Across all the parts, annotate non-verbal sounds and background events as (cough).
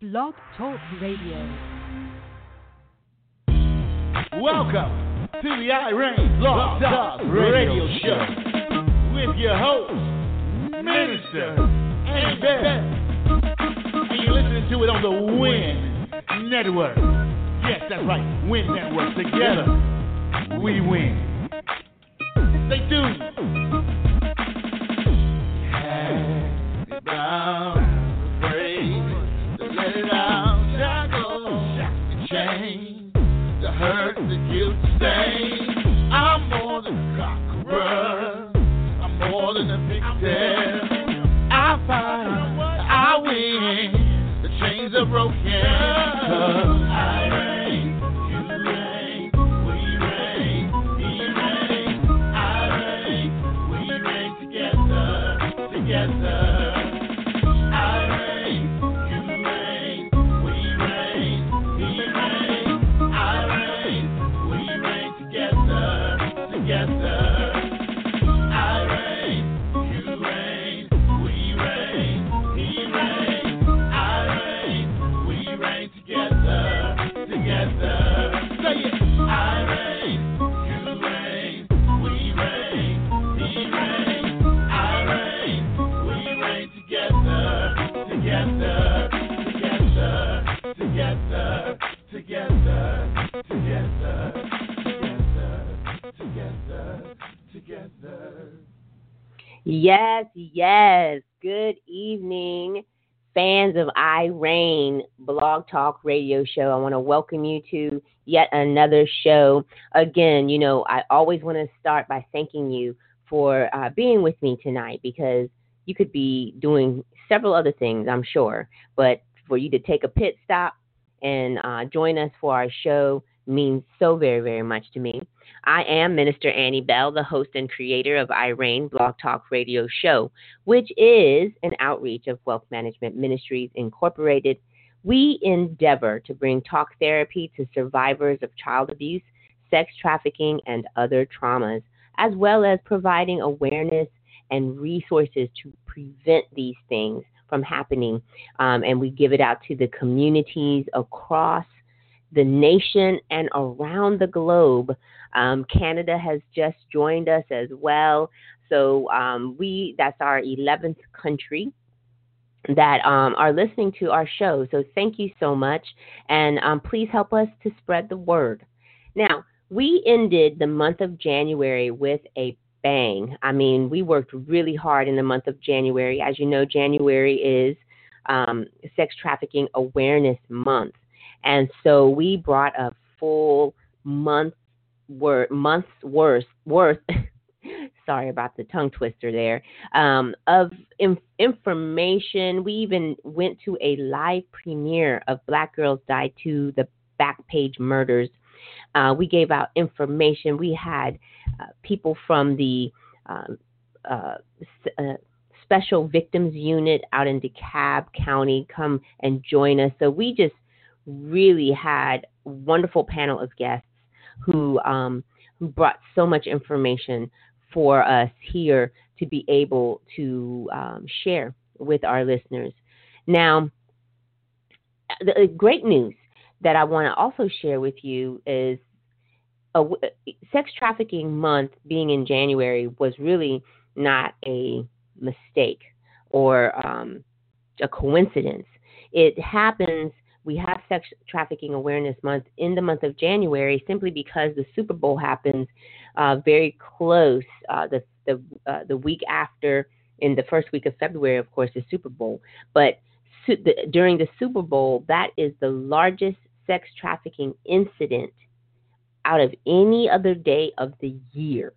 Blog Talk Radio. Welcome to the I Reign Blog Talk Radio Show with your host, Minister Bell. And you're listening to it on the Win Network. Yes, that's right, Win Network. Together, we win. Stay tuned. Fans of I Reign Blog Talk Radio Show. I want to welcome you to yet another show. Again, you know, I always want to start by thanking you for uh, being with me tonight because you could be doing several other things, I'm sure, but for you to take a pit stop and uh, join us for our show means so very, very much to me. I am Minister Annie Bell, the host and creator of I Reign Blog Talk Radio Show, which is an outreach of Wealth Management Ministries Incorporated. We endeavor to bring talk therapy to survivors of child abuse, sex trafficking, and other traumas, as well as providing awareness and resources to prevent these things from happening. Um, and we give it out to the communities across the nation and around the globe. Um, Canada has just joined us as well. So um, we that's our 11th country that um, are listening to our show. So thank you so much, and um, please help us to spread the word. Now we ended the month of January with a bang. I mean, we worked really hard in the month of January. As you know, January is um, Sex Trafficking Awareness Month. And so we brought a full month wor- month's worth worth (laughs) sorry about the tongue twister there um, of inf- information. We even went to a live premiere of Black Girls Die to the Backpage Murders. Uh, we gave out information. We had uh, people from the um, uh, uh, Special Victims Unit out in DeKalb County come and join us. So we just really had a wonderful panel of guests who um, who brought so much information for us here to be able to um, share with our listeners. Now, the great news that I want to also share with you is a, Sex Trafficking Month being in January was really not a mistake or um, a coincidence. It happens we have Sex Trafficking Awareness Month in the month of January simply because the Super Bowl happens uh, very close uh, the the uh, the week after in the first week of February, of course, the Super Bowl. But su- the, during the Super Bowl, that is the largest sex trafficking incident out of any other day of the year.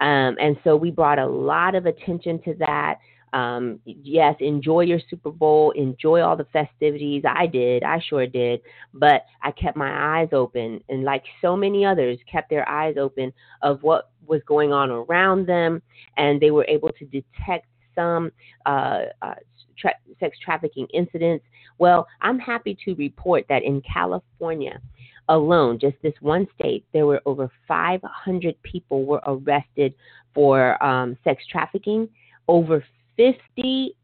Um, and so we brought a lot of attention to that. Um, yes, enjoy your Super Bowl, enjoy all the festivities. I did, I sure did, but I kept my eyes open, and like so many others, kept their eyes open of what was going on around them, and they were able to detect some uh, uh, tra- sex trafficking incidents. Well, I'm happy to report that in California alone, just this one state, there were over 500 people were arrested for um, sex trafficking. Over 50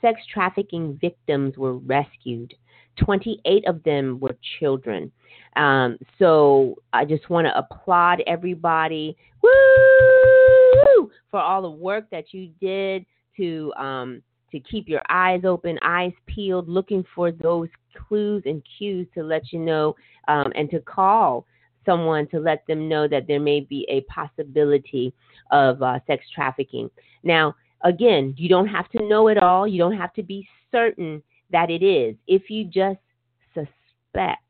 sex trafficking victims were rescued. 28 of them were children. Um, so I just want to applaud everybody. Woo! For all the work that you did to um, to keep your eyes open, eyes peeled, looking for those clues and cues to let you know um, and to call someone to let them know that there may be a possibility of uh, sex trafficking. Now, again, you don't have to know it all. You don't have to be certain that it is. If you just suspect,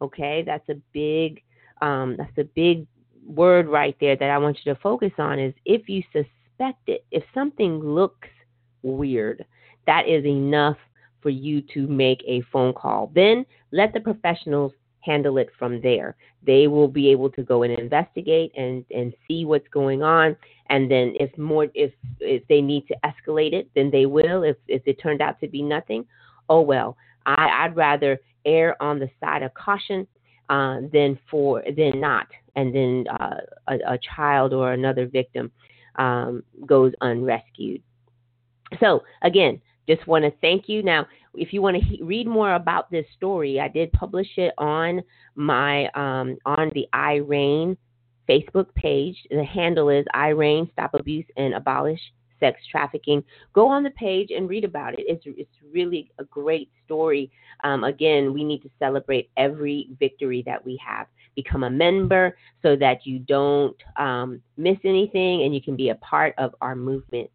okay, that's a big, um, that's a big word right there that I want you to focus on. Is if you suspect it, if something looks weird, that is enough for you to make a phone call. Then let the professionals handle it from there. They will be able to go and investigate and, and see what's going on. And then if more if if they need to escalate it, then they will. If if it turned out to be nothing, oh well. I, I'd rather err on the side of caution uh, than for than not, and then uh, a, a, child or another victim um, goes unrescued. So again, just want to thank you. Now, if you want to he- read more about this story, I did publish it on my um, on the iReign Facebook page. The handle is iReign Stop Abuse and Abolish Sex Trafficking. Go on the page and read about it. It's it's really a great story. Um, again, we need to celebrate every victory that we have. Become a member so that you don't um, miss anything and you can be a part of our movement.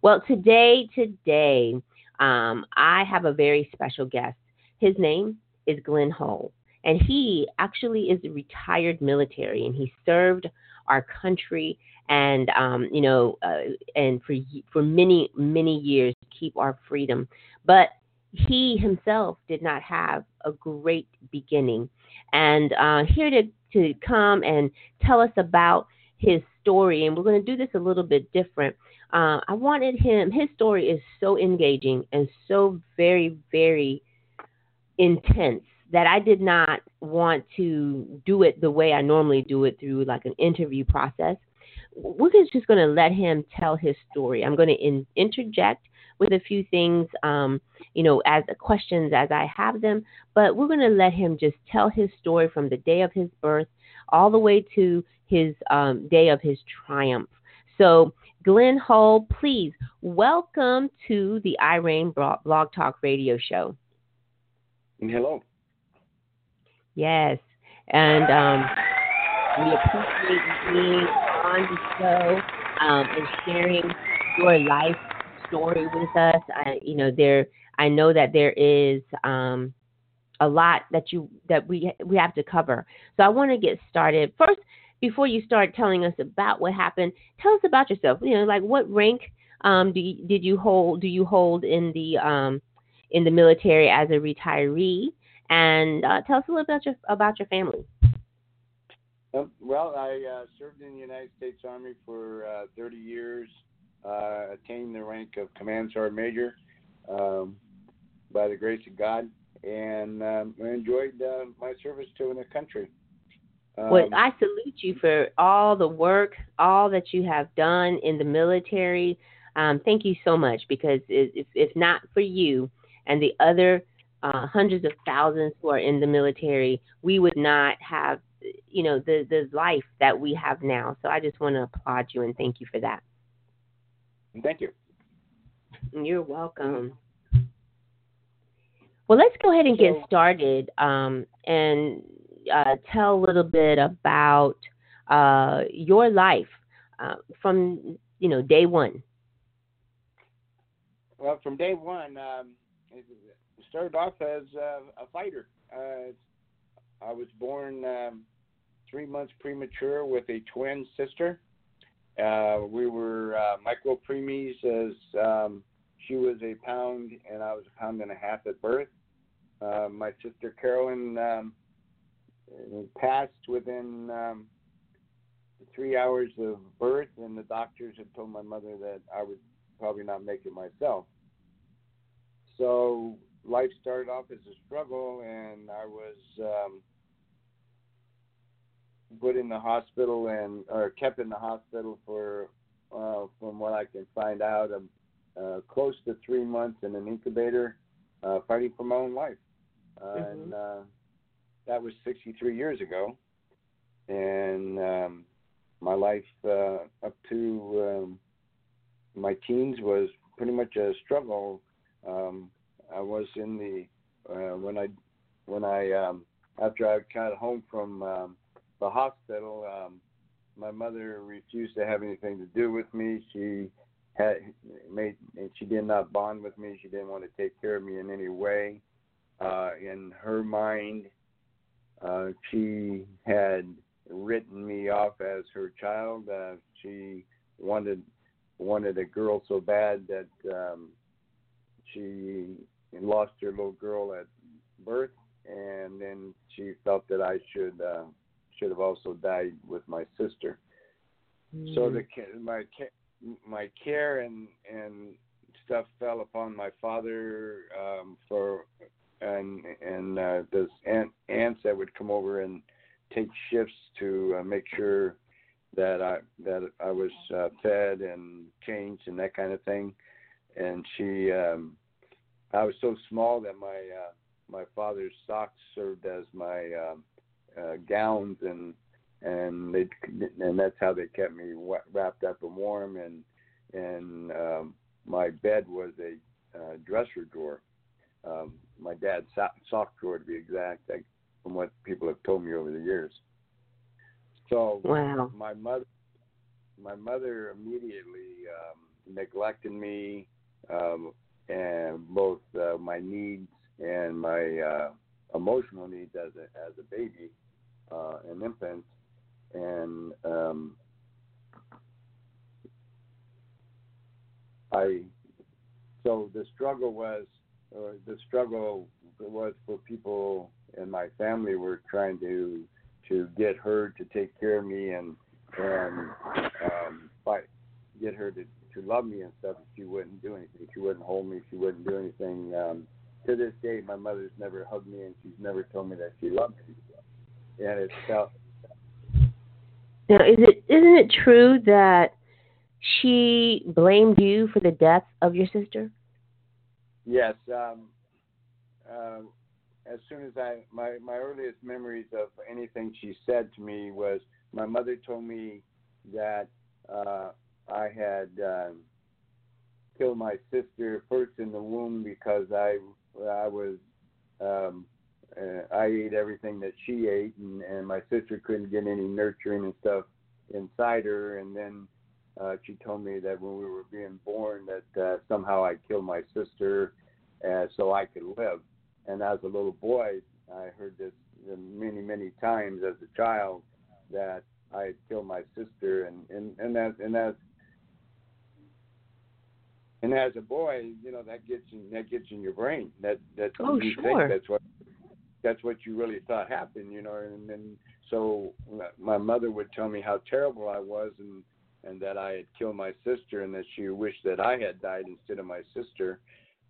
Well, today, today, um, I have a very special guest. His name is Glen Hull, and he actually is a retired military, and he served our country and um, you know uh, and for for many many years to keep our freedom. But he himself did not have a great beginning, and uh, here to to come and tell us about his story, and we're going to do this a little bit different. Uh, I wanted him, his story is so engaging and so very, very intense that I did not want to do it the way I normally do it through like an interview process. We're just going to let him tell his story. I'm going to in, interject with a few things, um, you know, as questions as I have them, but we're going to let him just tell his story from the day of his birth all the way to his um, day of his triumph. So Glen Hull, please welcome to the iReign Blog Talk Radio Show. Hello. Yes, and um, we appreciate you being on the show um, and sharing your life story with us. I, you know, there. I know that there is um, a lot that you that we we have to cover. So I want to get started first before you start telling us about what happened, tell us about yourself. You know, like what rank um, do you, did you hold? Do you hold in the um, in the military as a retiree? And uh, tell us a little about your about your family. Well, I uh, served in the United States Army for uh, 30 years, uh, attained the rank of Command Sergeant Major um, by the grace of God, and um, enjoyed uh, my service to in the country. Um, well, I salute you for all the work, all that you have done in the military. Um, thank you so much because if, if not for you and the other uh, hundreds of thousands who are in the military, we would not have, you know, the the life that we have now. So I just want to applaud you and thank you for that. Thank you. You're welcome. Well, let's go ahead and get started. Um, and uh, tell a little bit about uh, your life uh, from you know day one. Well, from day one, um, it started off as a fighter. Uh, I was born um, three months premature with a twin sister. Uh, we were uh, micro preemies as um, she was a pound and I was a pound and a half at birth. My sister Carolyn um, it passed within um, three hours of birth, and the doctors had told my mother that I would probably not make it myself. So life started off as a struggle, and I was um, put in the hospital and or kept in the hospital for, uh, from what I can find out, um, uh, close to three months in an incubator, uh, fighting for my own life. and uh, that was 63 years ago. And um, my life uh, up to um, my teens was pretty much a struggle. Um, I was in the uh, when I when I um, after I got home from um, the hospital, um, my mother refused to have anything to do with me. She had made and she did not bond with me. She didn't want to take care of me in any way. Uh, in her mind, uh, she had written me off as her child. Uh, she wanted wanted a girl so bad that um, she lost her little girl at birth, and then she felt that I should uh, should have also died with my sister. Mm. So the my my care and and stuff fell upon my father um, for and and uh, those aunt, aunts that would come over and take shifts to uh, make sure that I that I was uh, fed and changed and that kind of thing. And she, um, I was so small that my uh, my father's socks served as my um, uh, gowns and and they and that's how they kept me wrapped up and warm and and um, my bed was a uh, dresser drawer. Um, my dad's sock drawer to be exact, like, from what people have told me over the years. So wow. my mother, my mother immediately um, neglected me, um, and both uh, my needs and my uh, emotional needs as a as a baby, uh, an infant, and um, I. So the struggle was, uh, the struggle was for people in my family were trying to to get her to take care of me and and um, fight, get her to to love me and stuff. She wouldn't do anything. She wouldn't hold me. She wouldn't do anything. Um, to this day, my mother's never hugged me, and she's never told me that she loved me. And it felt. Now, is it isn't it true that she blamed you for the death of your sister? Yes. Um, uh, as soon as I my my earliest memories of anything she said to me was my mother told me that uh, I had um, killed my sister first in the womb because I I was um, uh, I ate everything that she ate and, and my sister couldn't get any nurturing and stuff inside her and then uh, she told me that when we were being born that uh, somehow I killed my sister uh, so I could live and as a little boy, I heard this many, many times as a child that I had killed my sister, and and and that and that and as a boy, you know that gets in that gets in your brain. That that oh, you sure. think that's what that's what you really thought happened, you know. And then so my mother would tell me how terrible I was, and and that I had killed my sister, and that she wished that I had died instead of my sister.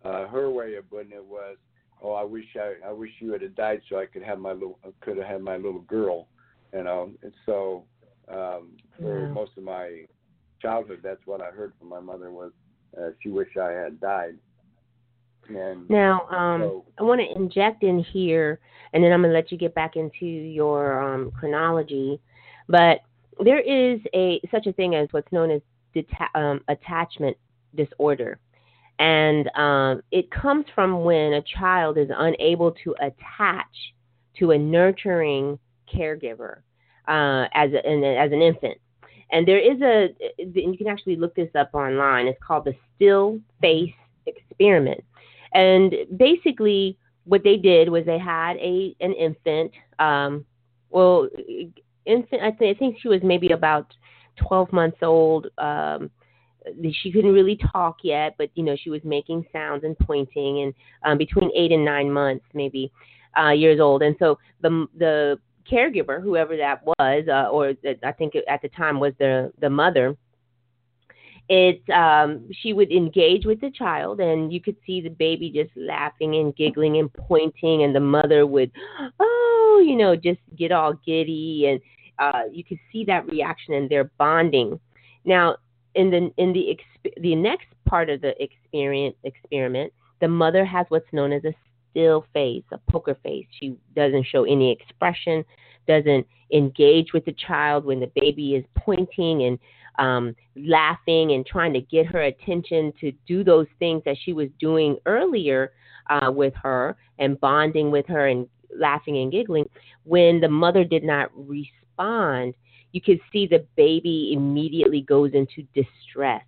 Uh, her way of putting it was, oh, I wish I, I wish you had died so I could have my little, could have had my little girl, you know. And so, um, for yeah. most of my childhood, that's what I heard from my mother was, uh, she wished I had died. And now, um, so, I want to inject in here, and then I'm going to let you get back into your um, chronology. But there is a such a thing as what's known as deta- um, attachment disorder. And um, it comes from when a child is unable to attach to a nurturing caregiver uh, as, a, as an infant. And there is a, you can actually look this up online. It's called the Still Face Experiment. And basically, what they did was they had a an infant. Um, well, infant. I think I think she was maybe about 12 months old. Um, she couldn't really talk yet, but you know she was making sounds and pointing, and um, between eight and nine months, maybe uh, years old. And so the the caregiver, whoever that was, uh, or I think at the time was the the mother, it um, she would engage with the child, and you could see the baby just laughing and giggling and pointing, and the mother would, oh, you know, just get all giddy, and uh, you could see that reaction, and they're bonding. Now, in the in the exp- the next part of the experience experiment, the mother has what's known as a still face, a poker face. She doesn't show any expression, doesn't engage with the child when the baby is pointing and um, laughing and trying to get her attention to do those things that she was doing earlier uh, with her and bonding with her and laughing and giggling. When the mother did not respond, you could see the baby immediately goes into distress.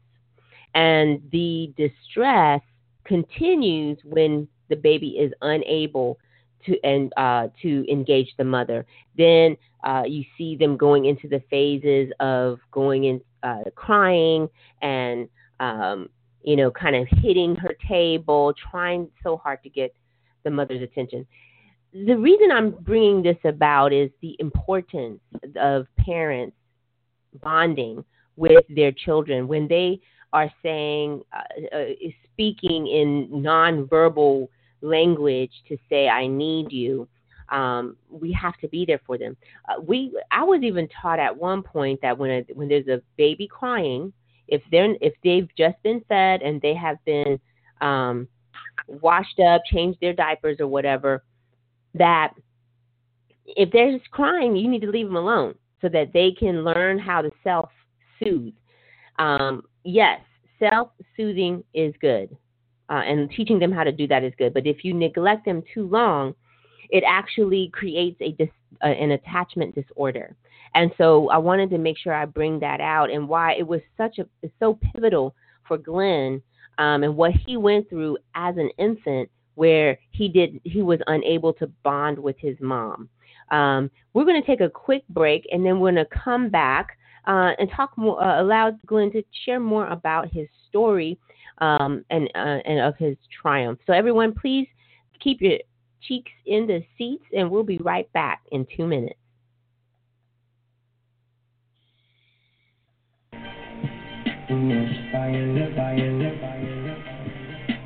And the distress continues when the baby is unable to and uh, to engage the mother. Then uh, you see them going into the phases of going in, uh, crying and um, you know, kind of hitting her table, trying so hard to get the mother's attention. The reason I'm bringing this about is the importance of parents bonding with their children when they are saying, uh, uh, speaking in nonverbal language to say, I need you. Um, we have to be there for them. Uh, we, I was even taught at one point that when a, when there's a baby crying, if they're if they've just been fed and they have been um, washed up, changed their diapers or whatever, that if they're just crying, you need to leave them alone so that they can learn how to self soothe. Um, yes, self soothing is good, uh, and teaching them how to do that is good. But if you neglect them too long, it actually creates a dis, uh, an attachment disorder. And so I wanted to make sure I bring that out and why it was such a so pivotal for Glen um, and what he went through as an infant, where he did he was unable to bond with his mom. Um, we're going to take a quick break and then we're going to come back uh, and talk more, uh, allow Glen to share more about his story um, and, uh, and of his triumph. So, everyone, please keep your cheeks in the seats and we'll be right back in two minutes.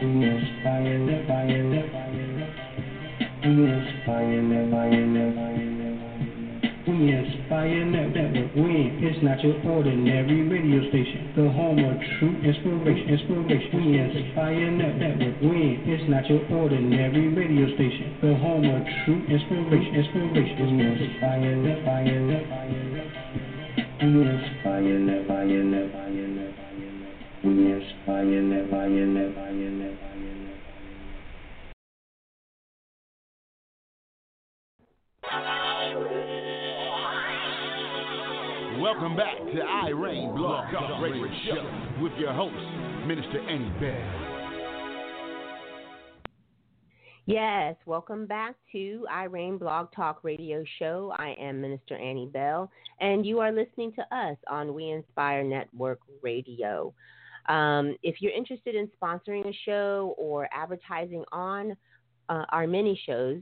We inspire inspire inspire network. We it's not your ordinary radio station. The home of true inspiration. Inspiration. We inspire inspire inspire inspire inspire inspire network. We it's not your ordinary radio station. The home of true inspiration. Inspiration. We inspire network. We it's not Welcome back to I Reign Blog Talk Radio Show with your host, Minister Annie Bell. Yes, welcome back to I Reign Blog Talk Radio Show. I am Minister Annie Bell, and you are listening to us on We Inspire Network Radio. Um, if you're interested in sponsoring a show or advertising on uh, our mini shows,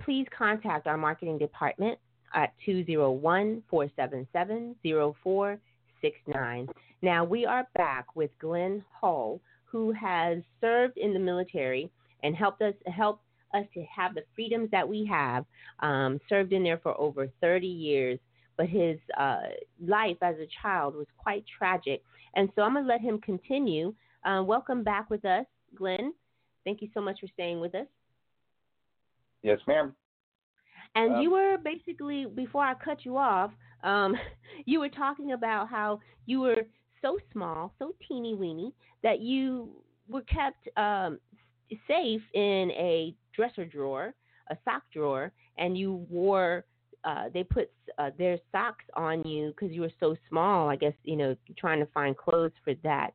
please contact our marketing department at 201 477 0469. Now, we are back with Glen Hull, who has served in the military and helped us help us to have the freedoms that we have. Um, served in there for over 30 years, but his uh, life as a child was quite tragic. And so I'm going to let him continue. Uh, welcome back with us, Glen. Thank you so much for staying with us. Yes, ma'am. And um, you were basically before I cut you off, um, (laughs) you were talking about how you were so small, so teeny weeny that you were kept um, safe in a dresser drawer, a sock drawer, and you wore. Uh, they put uh, their socks on you because you were so small. I guess you know trying to find clothes for that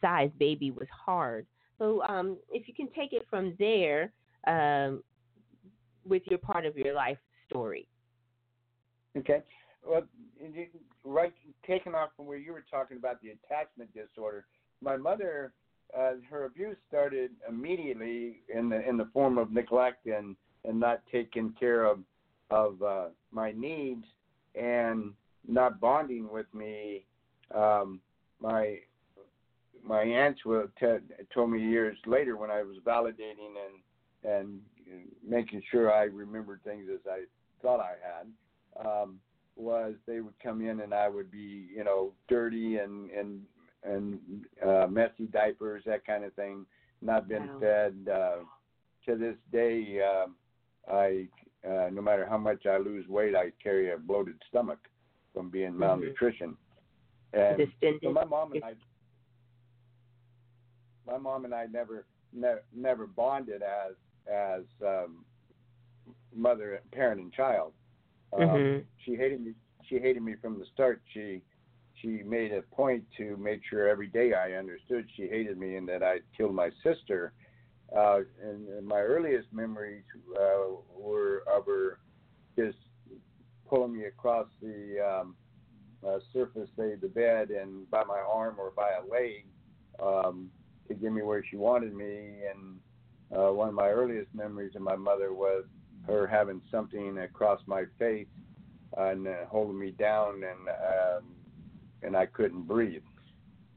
size baby was hard. So um, if you can take it from there, um, with your part of your life story. Okay. Well, right, taking off from where you were talking about the attachment disorder, my mother uh, her abuse started immediately in the in the form of neglect and and not taking care of of uh, my needs and not bonding with me. Um, my my aunts will t- told me years later when I was validating and and making sure I remembered things as I thought I had. Um, was they would come in and I would be, you know, dirty and and and uh, messy diapers, that kind of thing, not been Wow. fed. Uh, to this day, uh, I uh, no matter how much I lose weight, I carry a bloated stomach from being Mhm. malnutrition. And so my mom and I, my mom and I never never never bonded as as um, mother, parent, and child. Um, Mhm. She hated me. She hated me from the start. She she made a point to make sure every day I understood she hated me and that I'd killed my sister. Uh, and, and my earliest memories uh, were of her just pulling me across the um, uh, surface, say the bed, and by my arm or by a leg um, to get me where she wanted me. And uh, one of my earliest memories of my mother was her having something across my face and uh, holding me down, and um, and I couldn't breathe.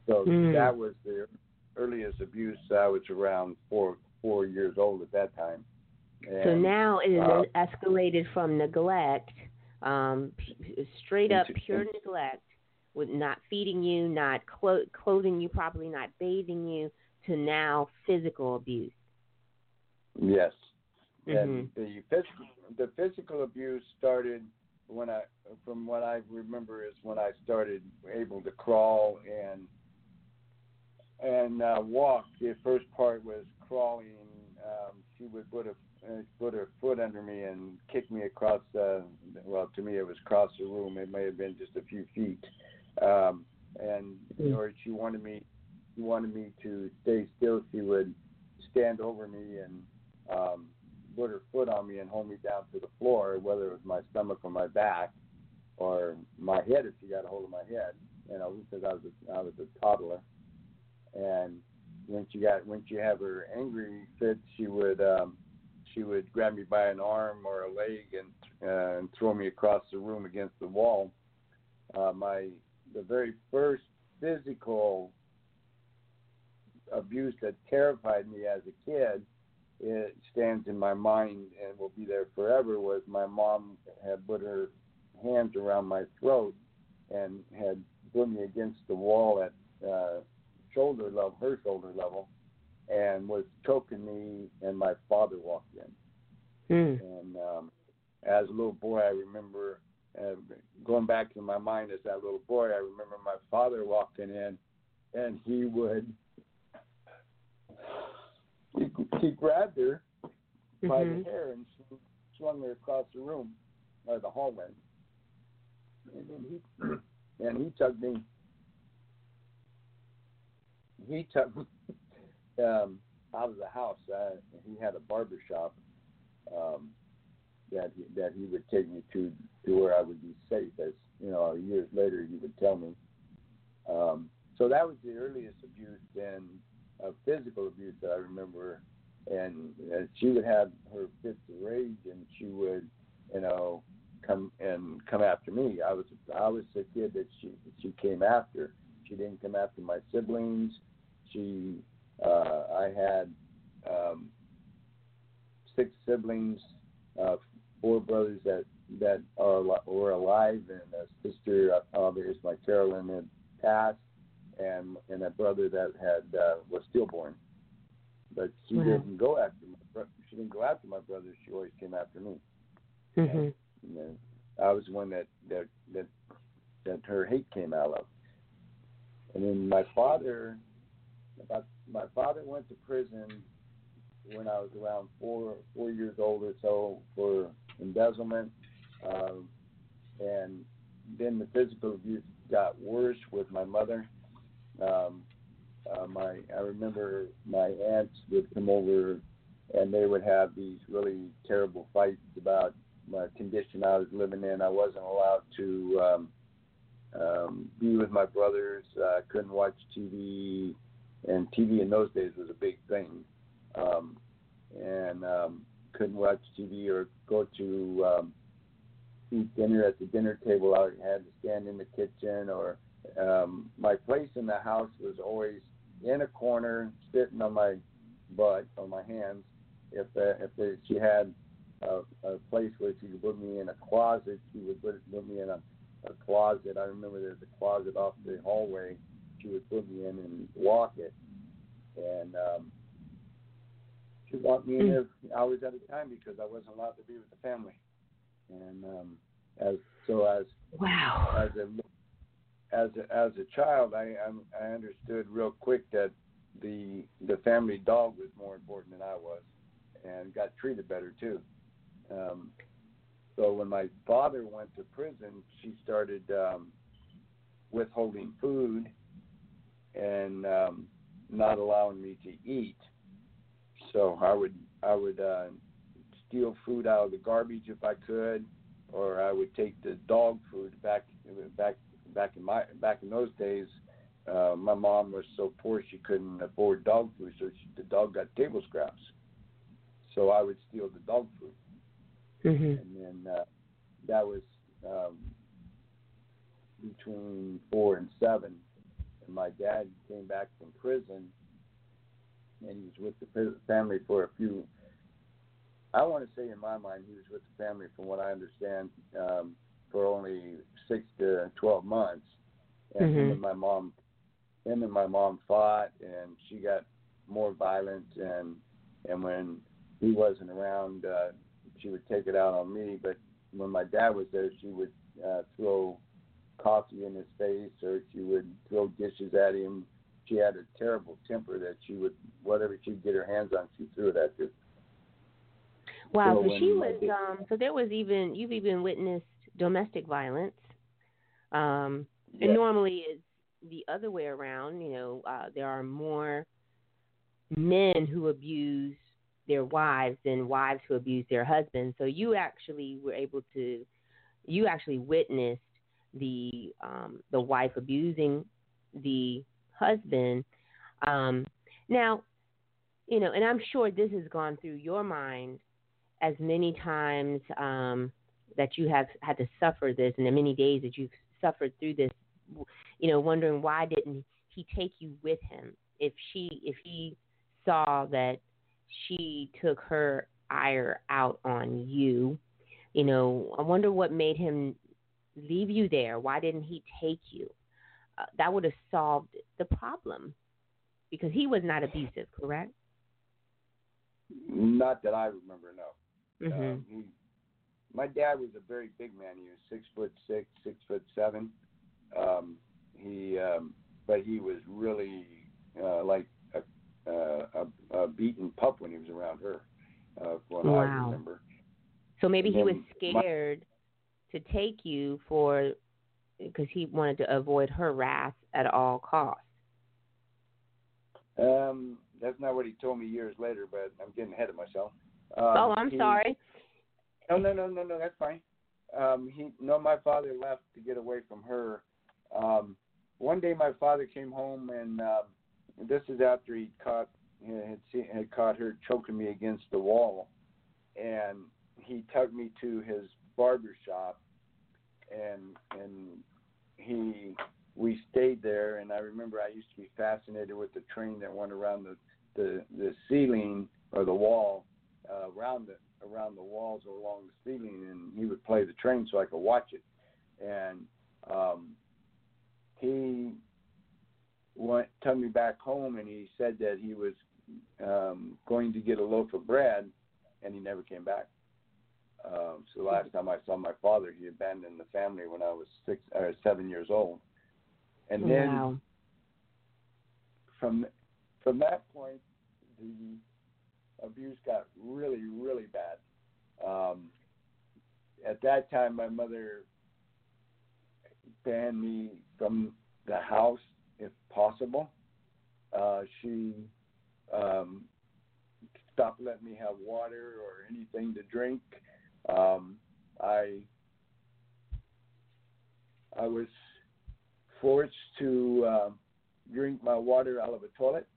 So Mm. that was the earliest abuse. I was around four four years old at that time. And, So now it has uh, escalated from neglect, um, p- straight up Into- pure neglect, with not feeding you, not clo- clothing you properly, not bathing you, to now physical abuse. Yes. Mhm. And the physical the physical abuse started when I from what I remember is when I started able to crawl and and uh, walk. The first part was crawling. Um, she would put a put her foot under me and kick me across the well to me it was across the room. It may have been just a few feet. Um, and Mm. or she wanted me she wanted me to stay still. She would stand over me and um, put her foot on me and hold me down to the floor, whether it was my stomach or my back or my head if she got a hold of my head, you know, because I was a, I was a toddler. And when she got when she have her angry fits, she would um, she would grab me by an arm or a leg and uh, and throw me across the room against the wall. Uh, my the very first physical abuse that terrified me as a kid it stands in my mind and will be there forever was my mom had put her hands around my throat and had put me against the wall at uh, shoulder level, her shoulder level, and was choking me. And my father walked in. Mm. And um, as a little boy, I remember uh, going back to my mind as that little boy. I remember my father walking in, and he would he, he grabbed her by Mhm. the hair and swung, swung her across the room or the hallway. And then he (clears throat) and he took me. He took me (laughs) um, out of the house. Uh, he had a barber shop um, that he, that he would take me to to where I would be safe. As you know, years later, he would tell me. Um, so that was the earliest abuse and uh, physical abuse that I remember and, and she would have her fits of rage, and she would, you know, come and come after me. I was I was the kid that she she came after. She didn't come after my siblings. She uh, I had um, six siblings, uh, four brothers that that are were alive, and a sister. Uh, obvious my Carolyn had passed, and and a brother that had uh, was stillborn but she Wow. didn't go after my bro- she didn't go after my brother. She always came after me. Mhm. You know, I was the one that that that that her hate came out of. And then my father, about my father went to prison when I was around four four years old or so for embezzlement, um, and then the physical abuse got worse with my mother. Um, uh, my I remember my aunts would come over and they would have these really terrible fights about my condition I was living in. I wasn't allowed to um, um, be with my brothers. I couldn't watch TV. And TV in those days was a big thing, um, and um, couldn't watch TV or go to um, eat dinner at the dinner table. I had to stand in the kitchen, or um, my place in the house was always in a corner, sitting on my butt on my hands. If the, if she had a, a place where she could put me in a closet, she would put, put me in a, a closet. I remember there's a closet off the hallway. She would put me in and walk it, and um, she locked me in there hours at a time because I wasn't allowed to be with the family. And um, as so as Wow. as a as a, as a child, I I'm, I understood real quick that the the family dog was more important than I was, and got treated better too. Um, so when my father went to prison, she started um, withholding food and um, not allowing me to eat. So I would I would uh, steal food out of the garbage if I could, or I would take the dog food back back back in my back in those days. Uh, my mom was so poor she couldn't afford dog food, so she, the dog got table scraps. So I would steal the dog food, Mhm. and then uh, that was um, between four and seven. My dad came back from prison, and he was with the family for a few. I want to say, in my mind, he was with the family, from what I understand, um, for only six to twelve months. And him Mhm. and my mom, him and my mom fought, and she got more violent. And and when he wasn't around, uh, she would take it out on me. But when my dad was there, she would uh, throw coffee in his face, or she would throw dishes at him. She had a terrible temper that she would whatever she'd get her hands on, she threw it at you. Wow. So So she when was did- um so there was even you've even witnessed domestic violence. Um Yeah. and normally it's the other way around, you know, uh there are more men who abuse their wives than wives who abuse their husbands. So you actually were able to you actually witnessed the um the wife abusing the husband. Um now, you know, and I'm sure this has gone through your mind as many times um, that you have had to suffer this, and the many days that you've suffered through this, you know, wondering why didn't he take you with him? If she, if he saw that she took her ire out on you, you know, I wonder what made him leave you there. Why didn't he take you? Uh, that would have solved the problem because he was not abusive, correct? Not that I remember, no. Mm-hmm. Um, he, my dad was a very big man. He was six foot six, six foot seven. Um, he, um, but he was really uh, like a, a, a, a beaten pup when he was around her. Uh, from what I Wow. remember. So maybe he was scared to take you for because he wanted to avoid her wrath at all costs. Um, that's not what he told me years later, but I'm getting ahead of myself. Um, oh, I'm he- sorry. No, no, no, no, no. That's fine. Um, he no, my father left to get away from her. Um, one day, my father came home, and um, this is after he caught had seen, had caught her choking me against the wall, and he took me to his barber shop, and and he we stayed there, and I remember I used to be fascinated with the train that went around the the, the ceiling or the wall uh, around the around the walls or along the ceiling, and he would play the train so I could watch it. And um, he went took me back home, and he said that he was um, going to get a loaf of bread, and he never came back. Um, so the last time I saw my father, he abandoned the family when I was six or seven years old. And then wow. from from that point, the abuse got really, really bad. Um, at that time, my mother banned me from the house if possible. Uh, she um, stopped letting me have water or anything to drink. Um, I I was forced to uh, drink my water out of a toilet.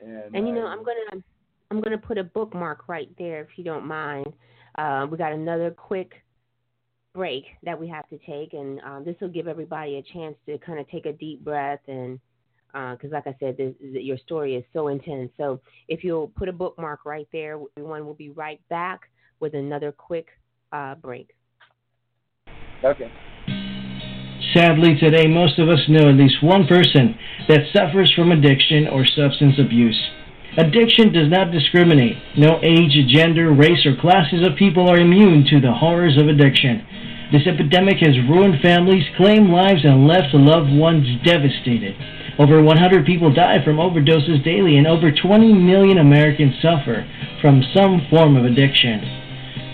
And, And you know, I- I'm gonna I'm gonna put a bookmark right there if you don't mind. Uh, we got another quick break that we have to take, and um, this will give everybody a chance to kind of take a deep breath and. Because, like I said, this, your story is so intense. So, if you'll put a bookmark right there, everyone will be right back with another quick uh, break. Okay. Sadly, today, most of us know at least one person that suffers from addiction or substance abuse. Addiction does not discriminate. No age, gender, race, or classes of people are immune to the horrors of addiction. This epidemic has ruined families, claimed lives, and left loved ones devastated. Over 100 people die from overdoses daily, and over 20 million Americans suffer from some form of addiction.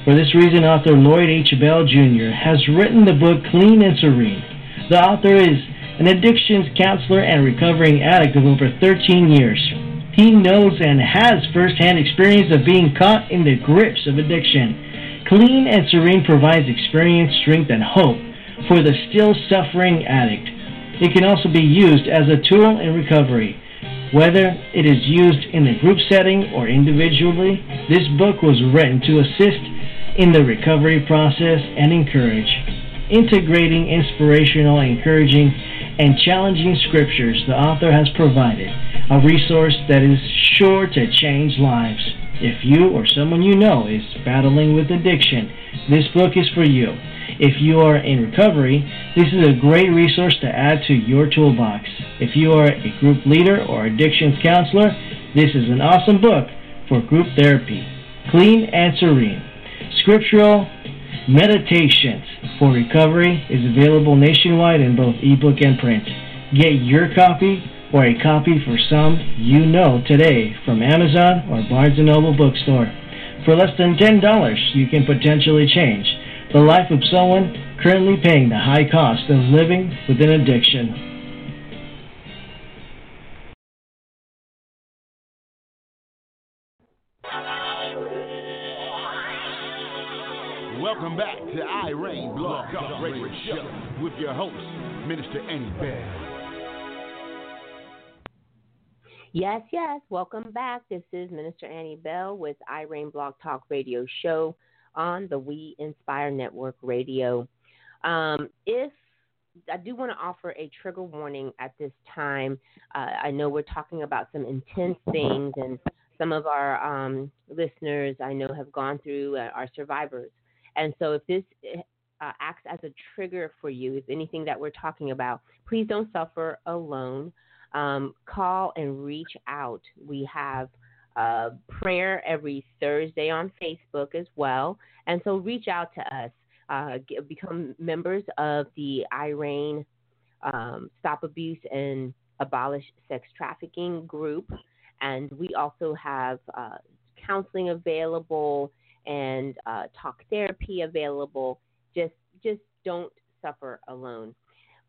For this reason, author Lloyd H. Bell Jr. has written the book Clean and Serene. The author is an addictions counselor and recovering addict of over 13 years. He knows and has firsthand experience of being caught in the grips of addiction. Clean and Serene provides experience, strength, and hope for the still suffering addict. It can also be used as a tool in recovery. Whether it is used in a group setting or individually, this book was written to assist in the recovery process and encourage. Integrating inspirational, encouraging, and challenging scriptures, the author has provided a resource that is sure to change lives. If you or someone you know is battling with addiction, this book is for you. If you are in recovery, this is a great resource to add to your toolbox. If you are a group leader or addictions counselor, this is an awesome book for group therapy. Clean and Serene. Scriptural Meditations for Recovery is available nationwide in both ebook and print. Get your copy or a copy for some you know today from Amazon or Barnes & Noble bookstore. For less than $10, you can potentially change the life of someone currently paying the high cost of living with an addiction. Welcome back to I Reign Blog Talk Radio Show with your host, Minister Annie Bell. Yes, yes. Welcome back. This is Minister Annie Bell with I Reign Blog Talk Radio Show on the We Inspire Network Radio. Um, if I do want to offer a trigger warning at this time, uh, I know we're talking about some intense things, and some of our um, listeners I know have gone through uh, are survivors. And so, if this uh, acts as a trigger for you, if anything that we're talking about, please don't suffer alone. Um, call and reach out. We have uh, prayer every Thursday on Facebook as well. And so reach out to us. Uh, get, become members of the I Reign um, Stop Abuse and Abolish Sex Trafficking group. And we also have uh, counseling available and uh, talk therapy available. Just, just don't suffer alone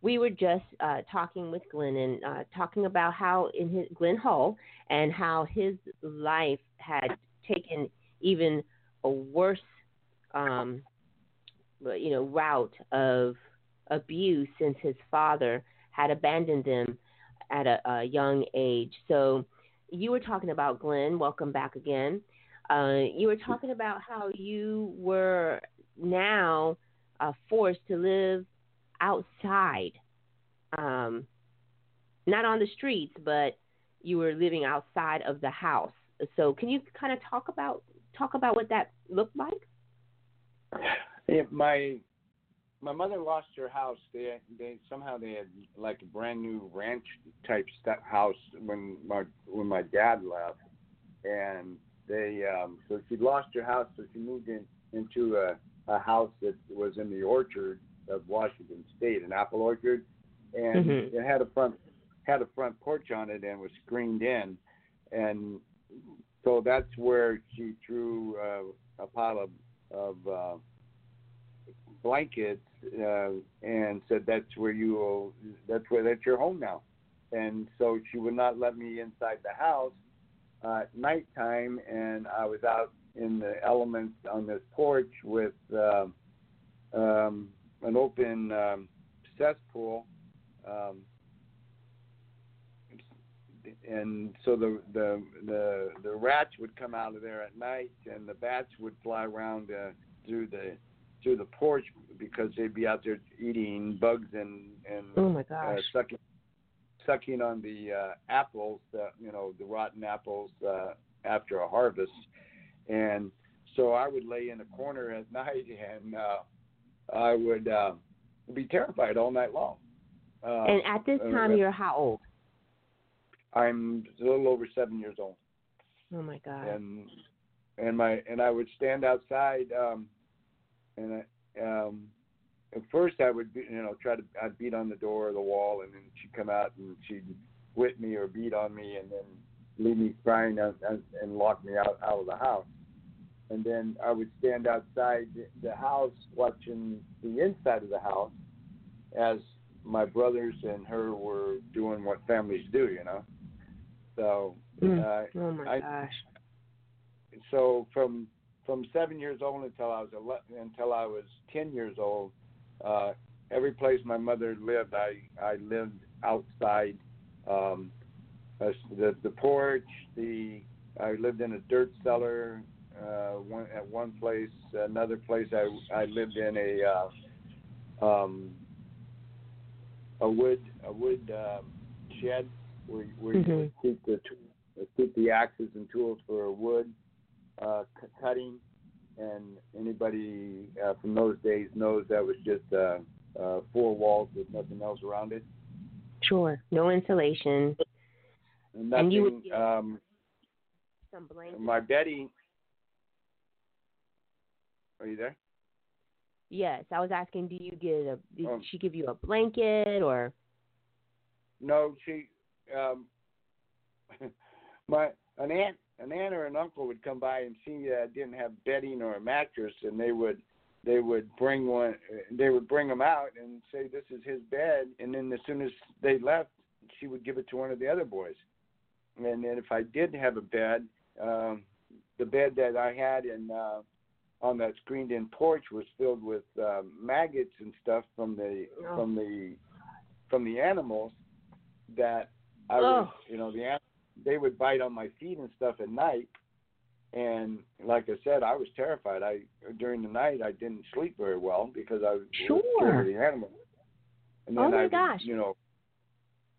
we were just uh, talking with Glen and uh, talking about how in his Glen Hull and how his life had taken even a worse, um, you know, route of abuse since his father had abandoned them at a, a young age. So you were talking about Glen. Welcome back again. Uh, you were talking about how you were now uh, forced to live outside, um, not on the streets, but you were living outside of the house. So, can you kind of talk about talk about what that looked like? Yeah, my my mother lost her house. They they somehow they had like a brand new ranch type house when my when my dad left, and they um so she lost her house, so she moved in into a a house that was in the orchard of Washington State, an apple orchard, and Mhm. it had a front had a front porch on it and was screened in, and so that's where she threw uh, a pile of of uh, blankets uh, and said that's where you will, that's where that's your home now, and so she would not let me inside the house uh, nighttime, and I was out in the elements on this porch with. Uh, um, an open um, cesspool um, and so the the the the rats would come out of there at night, and the bats would fly around uh, through the through the porch because they'd be out there eating bugs and and Oh my uh, sucking sucking on the uh, apples, uh, you know, the rotten apples uh, after a harvest, and so I would lay in a corner at (laughs) night and uh, I would uh, be terrified all night long. Uh, and at this uh, time, you're how old? I'm a little over seven years old, Oh my God. and and my and I would stand outside, um, and I, um, at first I would be, you know try to I'd beat on the door or the wall, and then she'd come out and she'd whip me or beat on me, and then leave me crying and, and, lock me out out of the house. And then I would stand outside the house watching the inside of the house as my brothers and her were doing what families do, you know. So Mm. uh, oh my I- gosh. so from from seven years old until I was 11, until I was ten years old, uh, every place my mother lived, I I lived outside. Um, uh, the the porch, the I lived in a dirt cellar. Uh, one at one place, another place I I lived in a uh, um, a wood a wood um, shed where where you Mhm. would keep the keep the axes and tools for wood uh, c- cutting, and anybody uh, from those days knows that was just uh, uh, four walls with nothing else around it, Sure. No insulation. and And you would get- Um, Some blankets. my Betty, are you there? Yes, I was asking, do you get a? Did Um, she give you a blanket or? No, she, um, (laughs) my an aunt, an aunt or an uncle would come by and see uh, didn't have bedding or a mattress, and they would they would bring one. They would bring them out and say this is his bed, and then as soon as they left, she would give it to one of the other boys. And then if I did have a bed, um, the bed that I had in uh, on that screened-in porch was filled with um, maggots and stuff from the Oh. from the from the animals that I Oh. would, you know, the an- they would bite on my feet and stuff at night. And like I said, I was terrified. I during the night I didn't sleep very well because I was Sure. scared of the animals. And then Oh my I would, gosh. you know,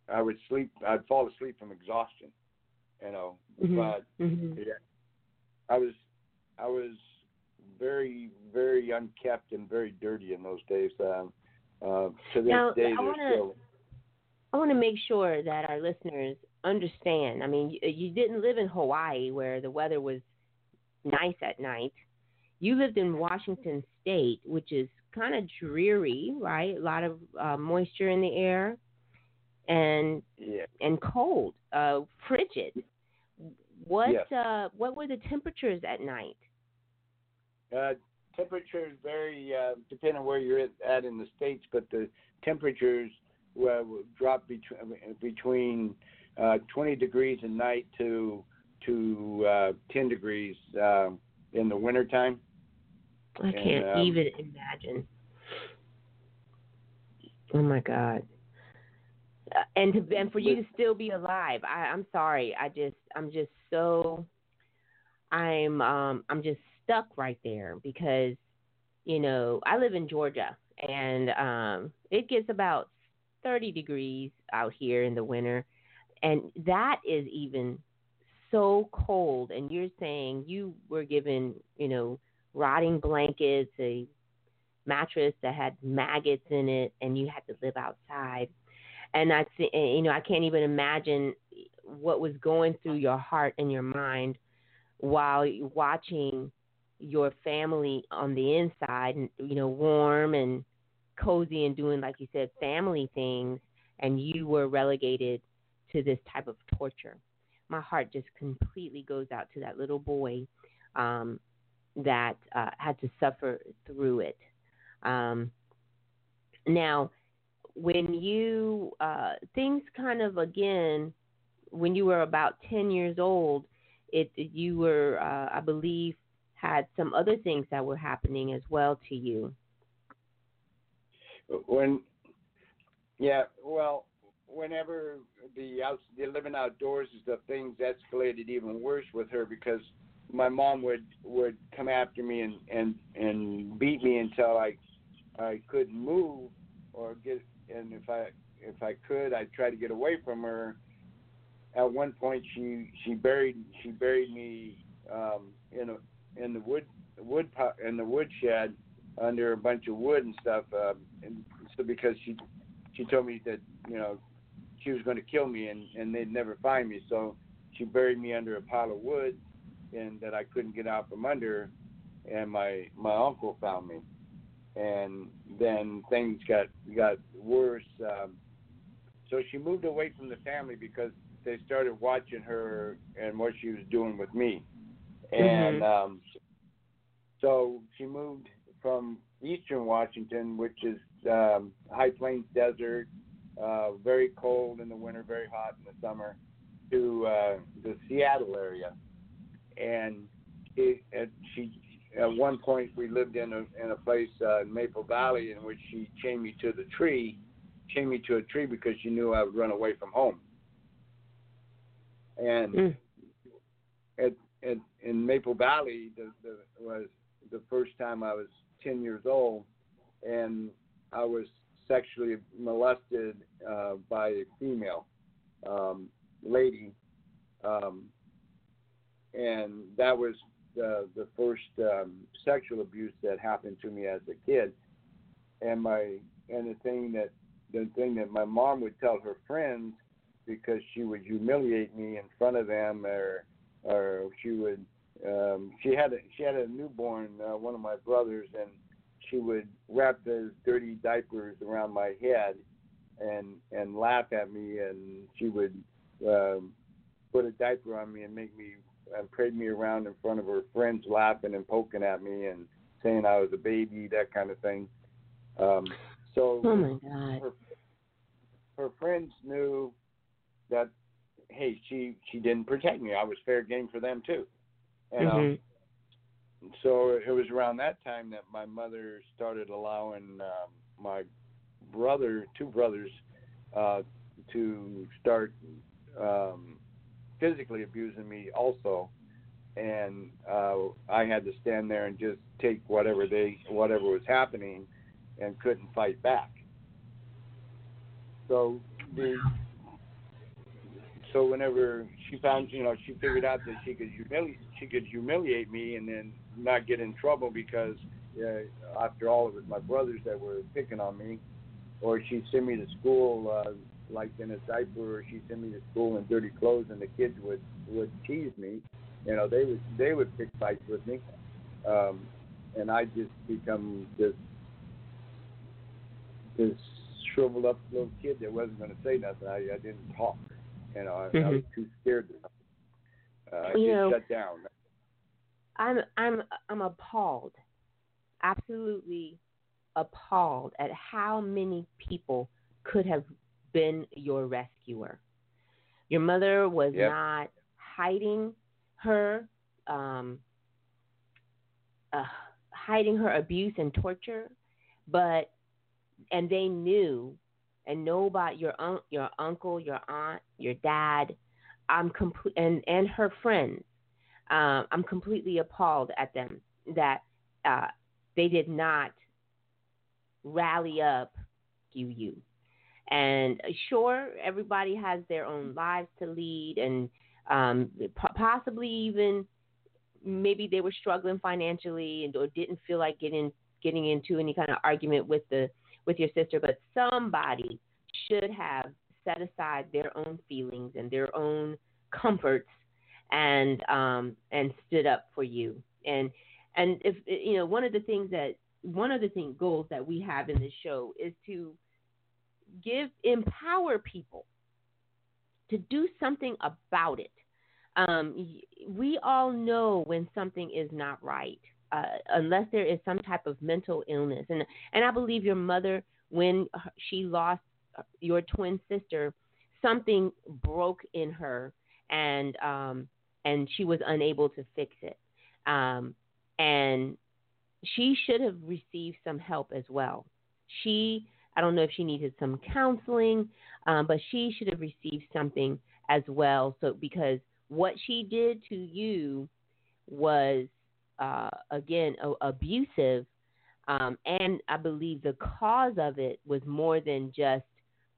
I would sleep. I'd fall asleep from exhaustion. You know, Mhm. but Mhm. yeah, I was I was very very unkept and very dirty in those days. Um, uh, to this Now, day, I wanna- still. I want to make sure that our listeners understand. I mean, you, you didn't live in Hawaii where the weather was nice at night. You lived in Washington State, which is kind of dreary, right? A lot of uh, moisture in the air, and Yeah. and cold, uh, frigid. What Yes. uh, what were the temperatures at night? Uh, temperatures vary uh, depending on where you're at, in the states, but the temperatures uh, drop between between uh, 20 degrees at night to to uh, 10 degrees uh, in the wintertime. I can't um, even imagine. Oh my God. Uh, And to and for you to still be alive, I, I'm sorry. I just I'm just so I'm um I'm just stuck right there because you know I live in Georgia and um it gets about 30 degrees out here in the winter and that is even so cold and you're saying you were given you know rotting blankets, a mattress that had maggots in it, and you had to live outside. And I, you know, I can't even imagine what was going through your heart and your mind while watching your family on the inside, you know, warm and cozy and doing, like you said, family things, and you were relegated to this type of torture. My heart just completely goes out to that little boy um, that uh, had to suffer through it. Um, now, when you uh, things kind of again, when you were about ten years old, it you were, uh, I believe, had some other things that were happening as well to you. When, yeah, well, whenever the out the living outdoors and stuff, things escalated even worse with her because my mom would would come after me and and and beat me until I I couldn't move or get and if I if I could I'd try to get away from her. At one point she she buried she buried me um in a in the wood wood in the woodshed under a bunch of wood and stuff uh, and so because she she told me that you know she was going to kill me and and they'd never find me. So she buried me under a pile of wood and that I couldn't get out from under and my my uncle found me. And then things got got worse um so she moved away from the family because they started watching her and what she was doing with me. And Mhm. um so she moved from eastern Washington, which is um, high plains desert, uh, very cold in the winter, very hot in the summer, to uh, the Seattle area. And she, at, she, at one point, we lived in a in a place uh, in Maple Valley in which she chained me to the tree, chained me to a tree because she knew I would run away from home. And Mm. at, at in Maple Valley, the, the was the first time I was 10 years old, and I was sexually molested uh, by a female um, lady, um, and that was the the first um, sexual abuse that happened to me as a kid. And my and the thing that the thing that my mom would tell her friends because she would humiliate me in front of them or or she would um she had a she had a newborn uh, one of my brothers and she would wrap those dirty diapers around my head and and laugh at me and she would um put a diaper on me and make me and parade me around in front of her friends laughing and poking at me and saying I was a baby that kind of thing um so Oh my God. her her friends knew that hey she she didn't protect me i was fair game for them too and um, Mhm. So it was around that time that my mother started allowing um, my brother two brothers uh to start um physically abusing me also. And uh I had to stand there and just take whatever they whatever was happening and couldn't fight back. So the so whenever she found you know she figured out that she could humiliate she could humiliate me and then not get in trouble because uh, after all of it was my brothers that were picking on me or she'd send me to school uh, like in a diaper or she'd send me to school in dirty clothes and the kids would would tease me you know they would they would pick fights with me um and I just become this this shriveled up little kid that wasn't going to say nothing. I, I didn't talk. You know, I, I was too scared to talk. Uh, I You just know- shut down. I'm I'm I'm appalled, absolutely appalled at how many people could have been your rescuer. Your mother was Yep. not hiding her um, uh, hiding her abuse and torture, but and they knew and know about your un- your uncle, your aunt, your dad, I'm complete and and her friends. Um, I'm completely appalled at them that uh, they did not rally up you you. And uh, sure, everybody has their own lives to lead, and um, possibly even maybe they were struggling financially and or didn't feel like getting getting into any kind of argument with the with your sister. But somebody should have set aside their own feelings and their own comforts and um and stood up for you. And and if you know one of the things that one of the thing goals that we have in this show is to give empower people to do something about it. Um we all know when something is not right uh, unless there is some type of mental illness. And and I believe your mother when she lost your twin sister something broke in her. And um and she was unable to fix it. Um, and she should have received some help as well. She I don't know if she needed some counseling, um, but she should have received something as well. So because what she did to you was uh, again a- abusive, um, and I believe the cause of it was more than just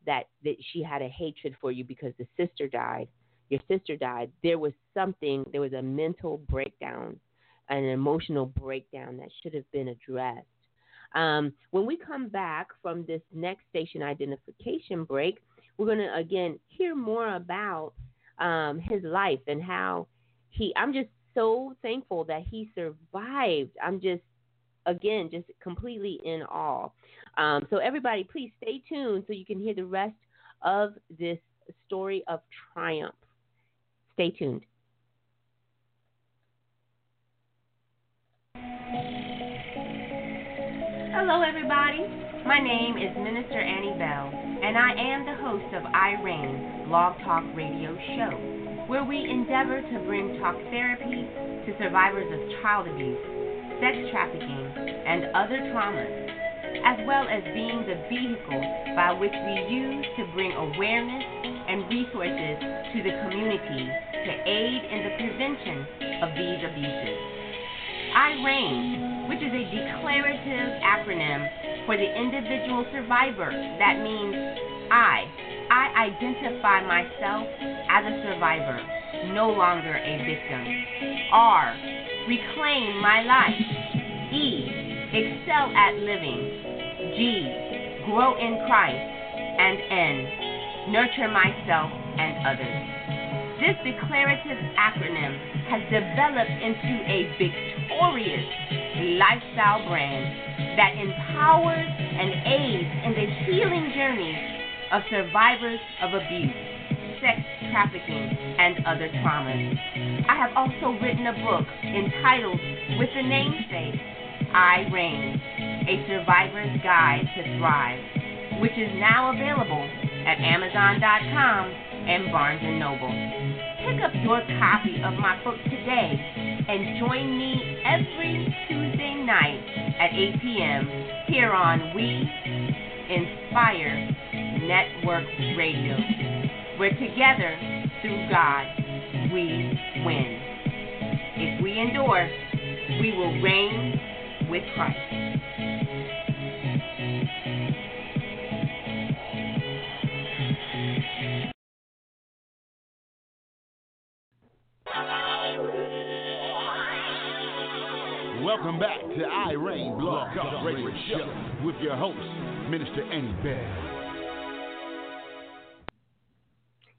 that that she had a hatred for you because the sister died. Your sister died. There was something. There was a mental breakdown, an emotional breakdown that should have been addressed. Um, when we come back from this next station identification break, we're going to again hear more about um, his life and how he. I'm just so thankful that he survived. I'm just again just completely in awe. Um, so everybody, please stay tuned so you can hear the rest of this story of triumph. Stay tuned. Hello, everybody. My name is Minister Annie Bell, and I am the host of I Reign Blog Talk Radio Show, where we endeavor to bring talk therapy to survivors of child abuse, sex trafficking, and other traumas, as well as being the vehicle by which we use to bring awareness and resources to the community to aid in the prevention of these abuses. I Reign, which is a declarative acronym for the individual survivor. That means I. I identify myself as a survivor, no longer a victim. R. Reclaim my life. E. Excel at living. G. Grow in Christ. And N. Nurture myself and others. This declarative acronym has developed into a victorious lifestyle brand that empowers and aids in the healing journey of survivors of abuse, sex trafficking, and other traumas. I have also written a book entitled with the namesake I Reign, a survivor's guide to thrive, which is now available at Amazon.com and Barnes & Noble. Pick up your copy of my book today and join me every Tuesday night at 8 p.m. here on We Inspire Network Radio, where together, through God, we win. If we endure, we will reign with Christ. Welcome back to I Reign Blog Talk Radio Show with your host, Minister Annie Bell.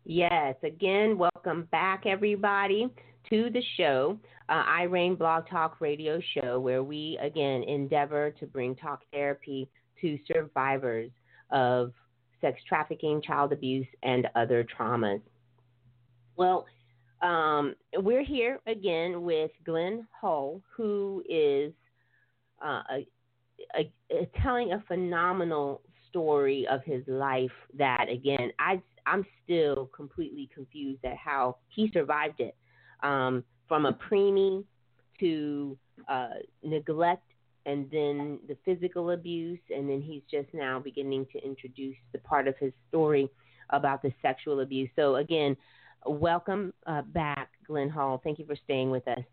Yes, again, welcome back, everybody, to the show, uh, I Reign Blog Talk Radio Show, where we again endeavor to bring talk therapy to survivors of sex trafficking, child abuse, and other traumas. Well, um, we're here again with Glen Hull, who is uh, a, a, a, telling a phenomenal story of his life that, again, I, I'm still completely confused at how he survived it. Um, from a preemie to uh, neglect and then the physical abuse, and then he's just now beginning to introduce the part of his story about the sexual abuse. So, again, welcome uh, back, Glen Hull. Thank you for staying with us.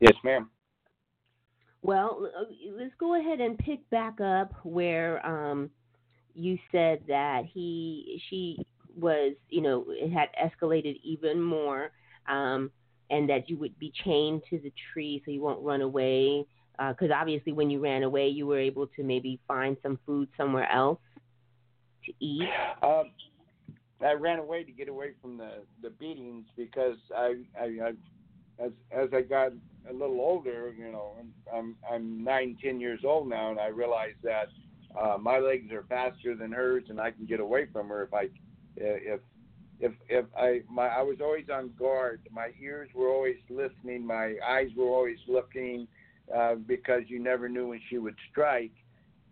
Yes, ma'am. Well, let's go ahead and pick back up where um, you said that he, she was, you know, it had escalated even more, um, and that you would be chained to the tree so you won't run away. Because uh, obviously, when you ran away, you were able to maybe find some food somewhere else to eat. Um, I ran away to get away from the the beatings because I, I, I as as I got a little older, you know, I'm I'm nine ten years old now, and I realized that uh, my legs are faster than hers, and I can get away from her if I if if if I my I was always on guard. My ears were always listening. My eyes were always looking uh, because you never knew when she would strike,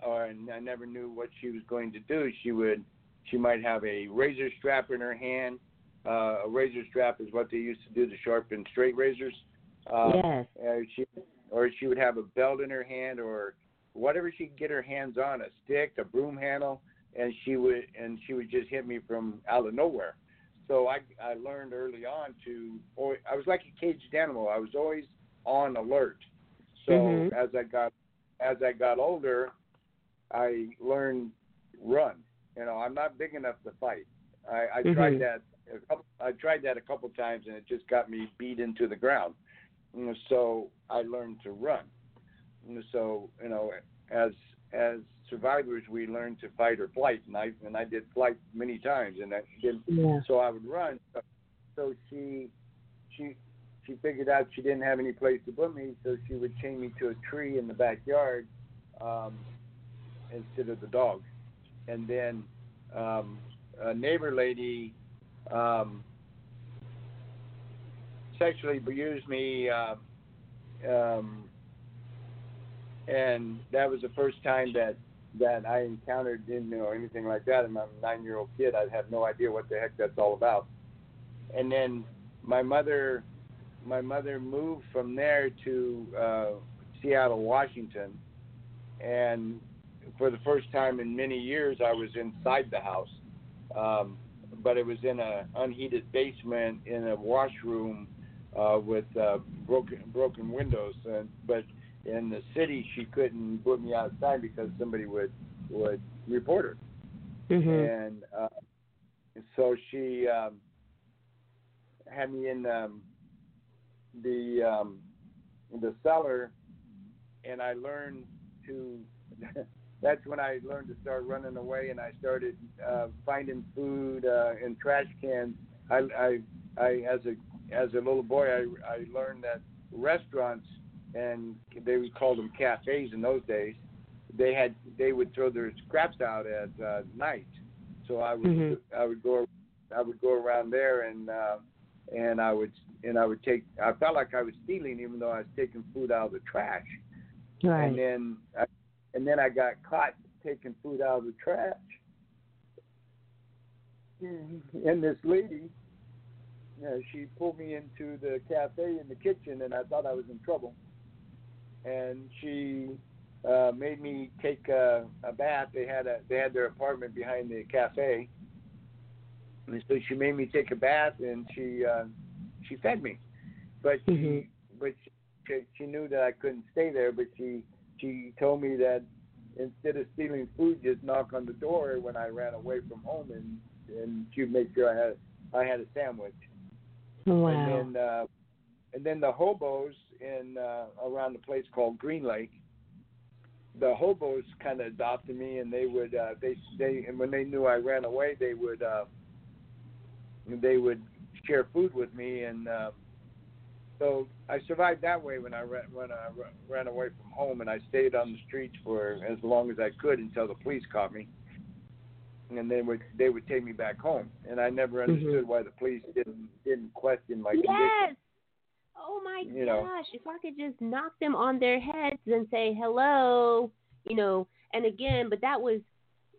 or and I never knew what she was going to do. She would she might have a razor strap in her hand. Uh, a razor strap is what they used to do to sharpen straight razors. Uh, yes. She, or she would have a belt in her hand, or whatever she could get her hands on, a stick, a broom handle, and she would and she would just hit me from out of nowhere. So I I learned early on to I was like a caged animal. I was always on alert. So Mhm. as I got as I got older, I learned run. You know, I'm not big enough to fight. I, I Mhm. tried that. A couple, I tried that a couple times, and it just got me beat into the ground. And so I learned to run. And so you know, as as survivors, we learn to fight or flight, and I and I did flight many times, and I did Yeah. so I would run. So she she she figured out she didn't have any place to put me, so she would chain me to a tree in the backyard um, instead of the dog. And then um, a neighbor lady um, sexually abused me, uh, um, and that was the first time that that I encountered didn't know anything like that. And I'm a nine year old kid. I have no idea what the heck that's all about. And then my mother, my mother moved from there to uh, Seattle, Washington, and for the first time in many years, I was inside the house. Um, but it was in a unheated basement in a washroom uh, with uh, broken broken windows. And but in the city, she couldn't put me outside because somebody would would report her. Mhm. And uh, so she um, had me in um, the um, the cellar, and I learned to. (laughs) that's when I learned to start running away, and I started uh, finding food uh, in trash cans. I, I, I, as a as a little boy, I, I learned that restaurants and they would call them cafes in those days. They had they would throw their scraps out at uh, night, so I would Mhm. I would go I would go around there and uh, and I would and I would take I felt like I was stealing even though I was taking food out of the trash. Right. And then I, and then I got caught taking food out of the trash. And this lady, you know, she pulled me into the cafe in the kitchen, and I thought I was in trouble. And she uh, made me take a, a bath. They had a they had their apartment behind the cafe, and so she made me take a bath, and she uh, she fed me, but she Mhm. but she, she knew that I couldn't stay there, but she she told me that instead of stealing food, just knock on the door when I ran away from home, and and she'd make sure I had I had a sandwich. Wow. And then uh, and then the hobos in uh, around the place called Green Lake. The hobos kind of adopted me, and they would uh, they they and when they knew I ran away, they would uh, they would share food with me, and uh, so I survived that way when I ran when I ran away from home, and I stayed on the streets for as long as I could until the police caught me, and they would they would take me back home, and I never understood why the police didn't didn't question my condition. Yes. Oh my You know. gosh! If I could just knock them on their heads and say hello, you know. And again, but that was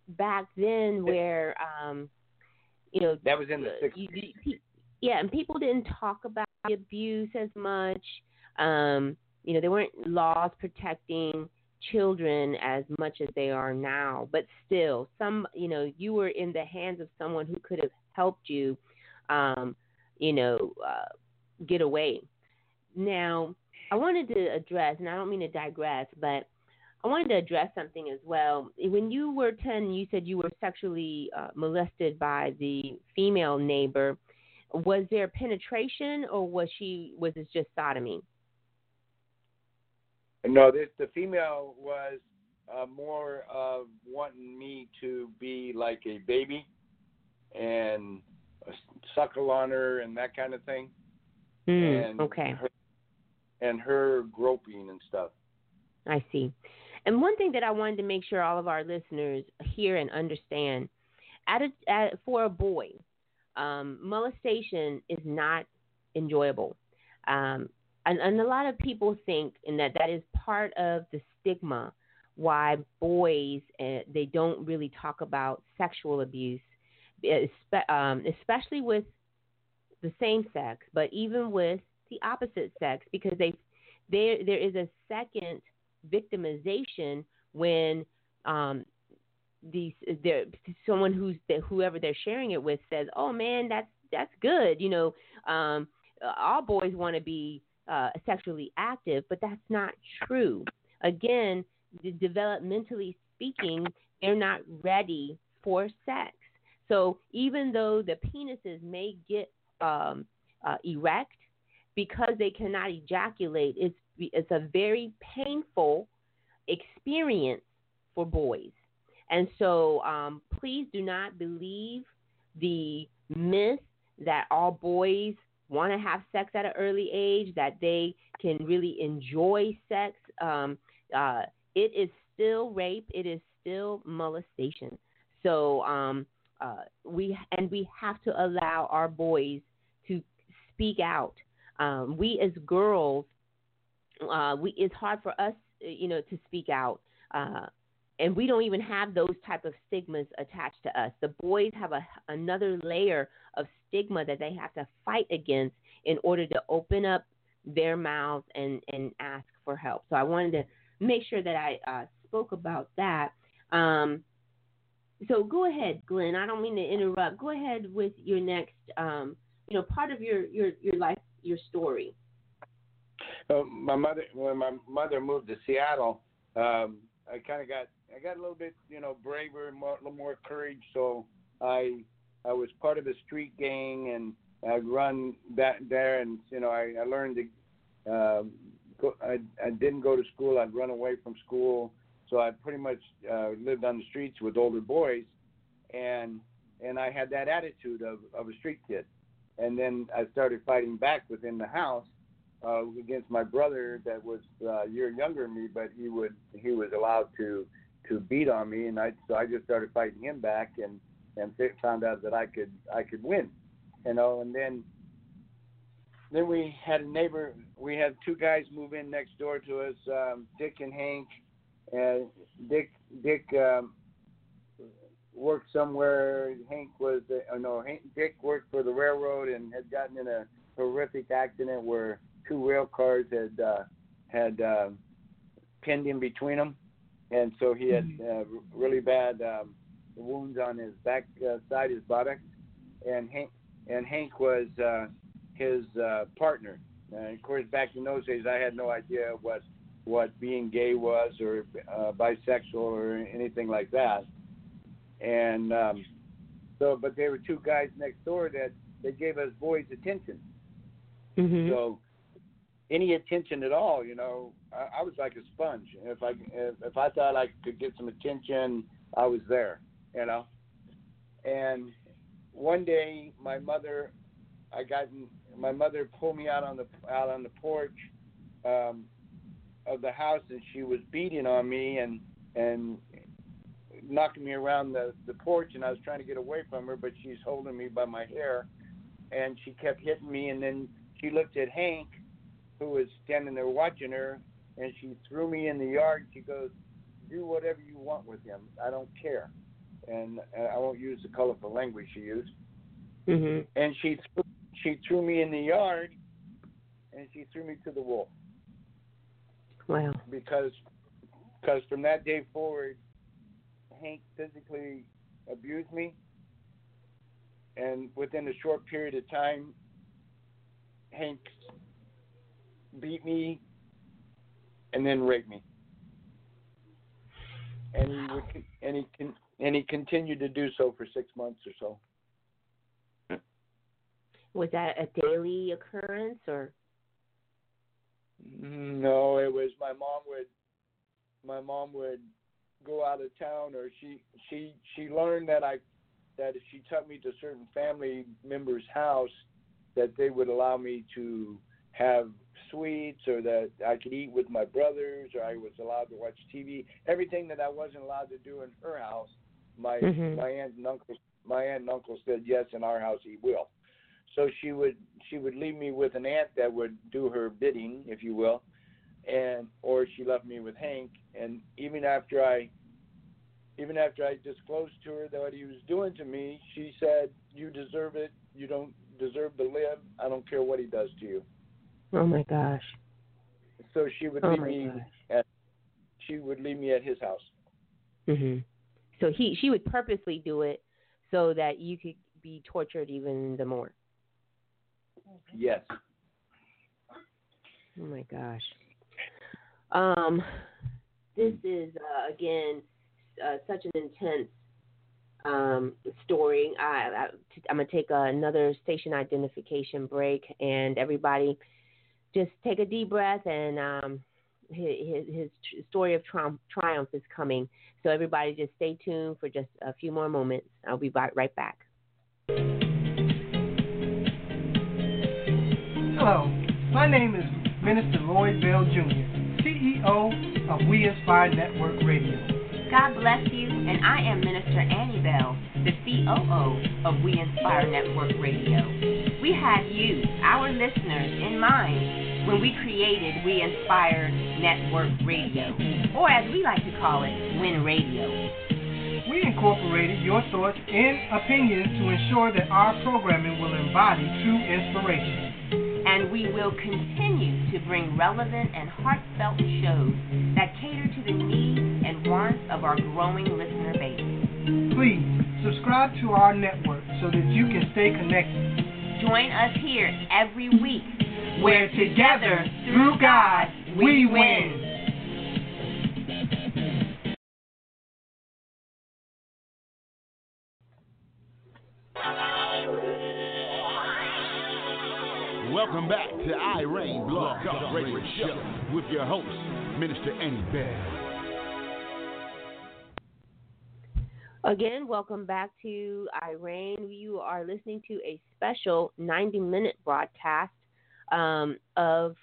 back then where, um, you know, That was in the uh, 60s. you- you- yeah, and people didn't talk about the abuse as much. Um, you know, there weren't laws protecting children as much as they are now. But still, some, you know, you were in the hands of someone who could have helped you, um, you know, uh, get away. Now, I wanted to address, and I don't mean to digress, but I wanted to address something as well. When you were 10, you said you were sexually uh, molested by the female neighbor. Was there penetration, or was she was it just sodomy? No, this, the female was uh, more of wanting me to be like a baby and suckle on her and that kind of thing. Mm, and okay. Her, and her groping and stuff. I see. And one thing that I wanted to make sure all of our listeners hear and understand, at a, at, for a boy, um, molestation is not enjoyable. Um, and, and a lot of people think and that that is part of the stigma why boys uh, they don't really talk about sexual abuse, um, especially with the same sex, but even with the opposite sex, because they there there is a second victimization when um, these there someone who's whoever they're sharing it with says, "Oh man, that's that's good," you know, um, all boys want to be uh, sexually active, but that's not true. Again, developmentally speaking, they're not ready for sex. So even though the penises may get um, uh, erect, because they cannot ejaculate, it's it's a very painful experience for boys. And so, um, please do not believe the myth that all boys want to have sex at an early age, that they can really enjoy sex. Um, uh, it is still rape. It is still molestation. So um, uh, we and we have to allow our boys to speak out. Um, we as girls, uh, we it's hard for us, you know, to speak out. And we don't even have those type of stigmas attached to us. The boys have a, another layer of stigma that they have to fight against in order to open up their mouths and, and ask for help. So I wanted to make sure that I uh, spoke about that. Um, so go ahead, Glen. I don't mean to interrupt. Go ahead with your next, um, you know, part of your, your, your life, your story. Uh, my mother, when my mother moved to Seattle, um, I kind of got I got a little bit, you know, braver and more, a little more courage. So I I was part of a street gang and I'd run that there, and you know I, I learned to. Um, go, I I didn't go to school. I'd run away from school, so I pretty much uh, lived on the streets with older boys, and and I had that attitude of of a street kid, and then I started fighting back within the house, uh, against my brother that was uh, a year younger than me, but he would he was allowed to to beat on me, and I so I just started fighting him back, and and found out that I could I could win, you know, and then then we had a neighbor. We had two guys move in next door to us, um, Dick and Hank, and Dick Dick um, worked somewhere. Hank was uh, no Hank, Dick worked for the railroad and had gotten in a horrific accident where two rail cars had uh, had uh, pinned in between them, and so he had mm-hmm. uh, really bad um, wounds on his back uh, side, his buttocks, and Hank and Hank was uh, his uh, partner. And of course, back in those days, I had no idea what what being gay was or uh, bisexual or anything like that. And um, so, but they were two guys next door that they gave us boys attention. Mm-hmm. So any attention at all, you know, I, I was like a sponge. If I if, if I thought I could get some attention, I was there, you know. And one day, my mother, I got my mother pulled me out on the out on the porch um, of the house, and she was beating on me and and knocking me around the the porch, and I was trying to get away from her, but she's holding me by my hair, and she kept hitting me, and then she looked at Hank who was standing there watching her, and she threw me in the yard. She goes, "Do whatever you want with him. I don't care." And I won't use the colorful language she used. Mm-hmm. And she threw, she threw me in the yard, and she threw me to the wolf. Wow. Because because from that day forward, Hank physically abused me, and within a short period of time, Hank beat me, and then raped me. And he would, and he can, and he continued to do so for six months or so. Was that a daily occurrence or? No, it was my mom would, my mom would go out of town, or she she she learned that I, that if she took me to certain family members' house, that they would allow me to have sweets or that I could eat with my brothers or I was allowed to watch TV. Everything that I wasn't allowed to do in her house, my mm-hmm. my aunt and uncle my aunt and uncle said yes in our house he will. So she would she would leave me with an aunt that would do her bidding, if you will, and or she left me with Hank. And even after I even after I disclosed to her that what he was doing to me, she said, "You deserve it. You don't deserve to live. I don't care what he does to you." Oh my gosh. So she would oh leave me at she would leave me at his house. hmm So he she would purposely do it so that you could be tortured even the more. Yes. Oh my gosh. Um, this is uh, again uh, such an intense um, story. I, I, I'm gonna take another station identification break, and everybody just take a deep breath. And um, his, his, story of tri- triumph is coming. So everybody, just stay tuned for just a few more moments. I'll be right, right back. Hello, my name is Minister Lloyd Bell Jr., CEO of We Inspire Network Radio. God bless you, and I am Minister Annie Bell, the COO of We Inspire Network Radio. We had you, our listeners, in mind when we created We Inspire Network Radio, or as we like to call it, Win Radio. We incorporated your thoughts and opinions to ensure that our programming will embody true inspiration. And we will continue to bring relevant and heartfelt shows that cater to the needs and wants of our growing listener base. Please subscribe to our network so that you can stay connected. Join us here every week Where together, through God, we win. Welcome back to I Reign Blog Talk Radio Show with your host, Minister Annie Bell. Again, welcome back to I Reign. You are listening to a special 90 minute broadcast um, of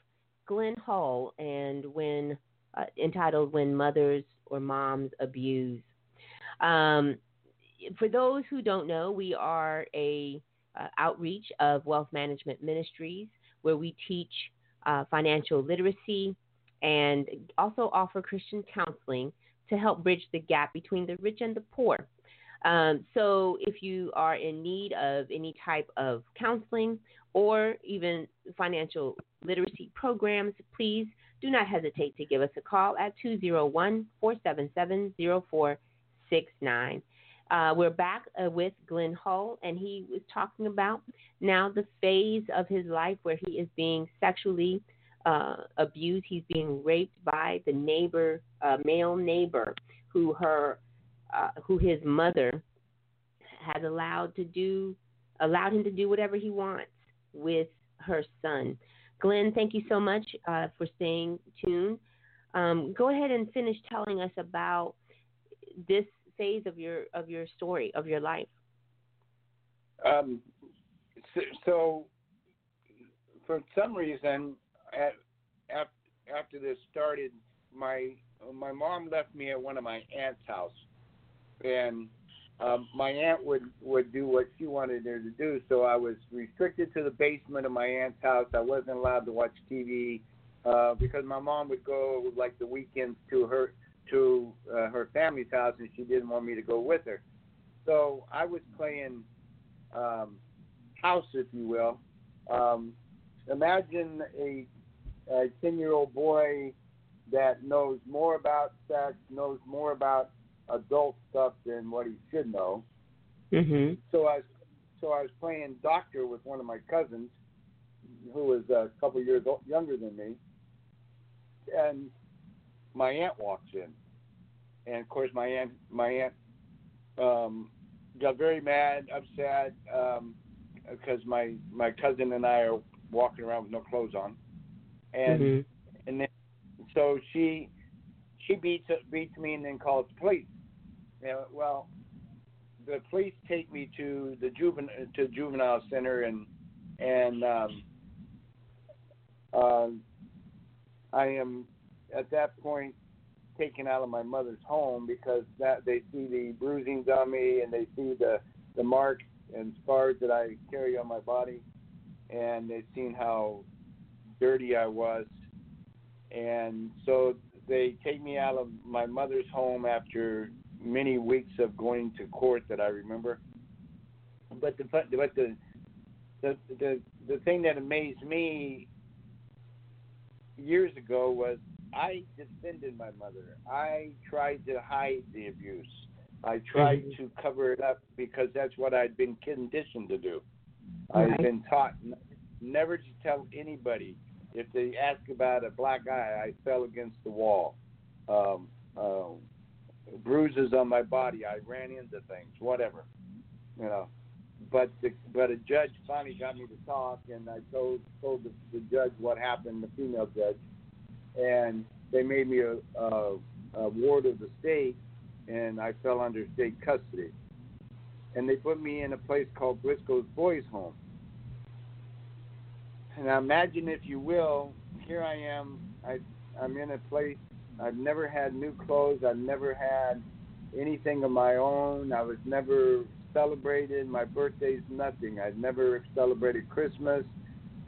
Glen Hull and when uh, entitled When Mothers or Moms Abuse. Um, for those who don't know, we are a uh, outreach of Wealth Management Ministries where we teach uh, financial literacy and also offer Christian counseling to help bridge the gap between the rich and the poor. Um, so, if you are in need of any type of counseling or even financial literacy programs, please do not hesitate to give us a call at 201 477 0469. Uh, we're back uh, with Glen Hull, and he was talking about now the phase of his life where he is being sexually uh, abused. He's being raped by the neighbor, uh, male neighbor, who her, uh, who his mother has allowed to do, allowed him to do whatever he wants with her son. Glen, thank you so much uh, for staying tuned. Um, go ahead and finish telling us about this phase of your of your story of your life. Um, so, so, for some reason, at, at, after this started, my my mom left me at one of my aunt's house, and um, my aunt would would do what she wanted her to do. So I was restricted to the basement of my aunt's house. I wasn't allowed to watch TV uh, because my mom would go like the weekends to her to uh, her family's house, and she didn't want me to go with her. So I was playing um, house, if you will. Um, imagine a a ten year old boy that knows more about sex, knows more about adult stuff than what he should know. Mm-hmm. So I was, so I was playing doctor with one of my cousins, who was a couple years old, younger than me, and my aunt walks in, and of course my aunt my aunt um, got very mad, upset um, because my my cousin and I are walking around with no clothes on, and Mm-hmm. and then so she she beats beats me and then calls the police. Yeah, well, the police take me to the juvenile to juvenile center and and um, uh, I am at that point taken out of my mother's home because that they see the bruisings on me and they see the the marks and scars that I carry on my body, and they've seen how dirty I was, and so they take me out of my mother's home after many weeks of going to court that I remember. But the but the the the the thing that amazed me years ago was I defended my mother. I tried to hide the abuse. I tried Mhm. to cover it up because that's what I'd been conditioned to do. Right. I've been taught n- never to tell anybody if they ask about a black eye. I fell against the wall. Um, uh, bruises on my body. I ran into things. Whatever, you know. But the, but a judge finally got me to talk, and I told told the, the judge what happened, the female judge, and they made me a, a, a ward of the state, and I fell under state custody, and they put me in a place called Briscoe's Boys Home. And now imagine, if you will, here I am. I I'm in a place. I've never had new clothes. I've never had anything of my own. I was never celebrated. My birthday's nothing. I've never celebrated Christmas.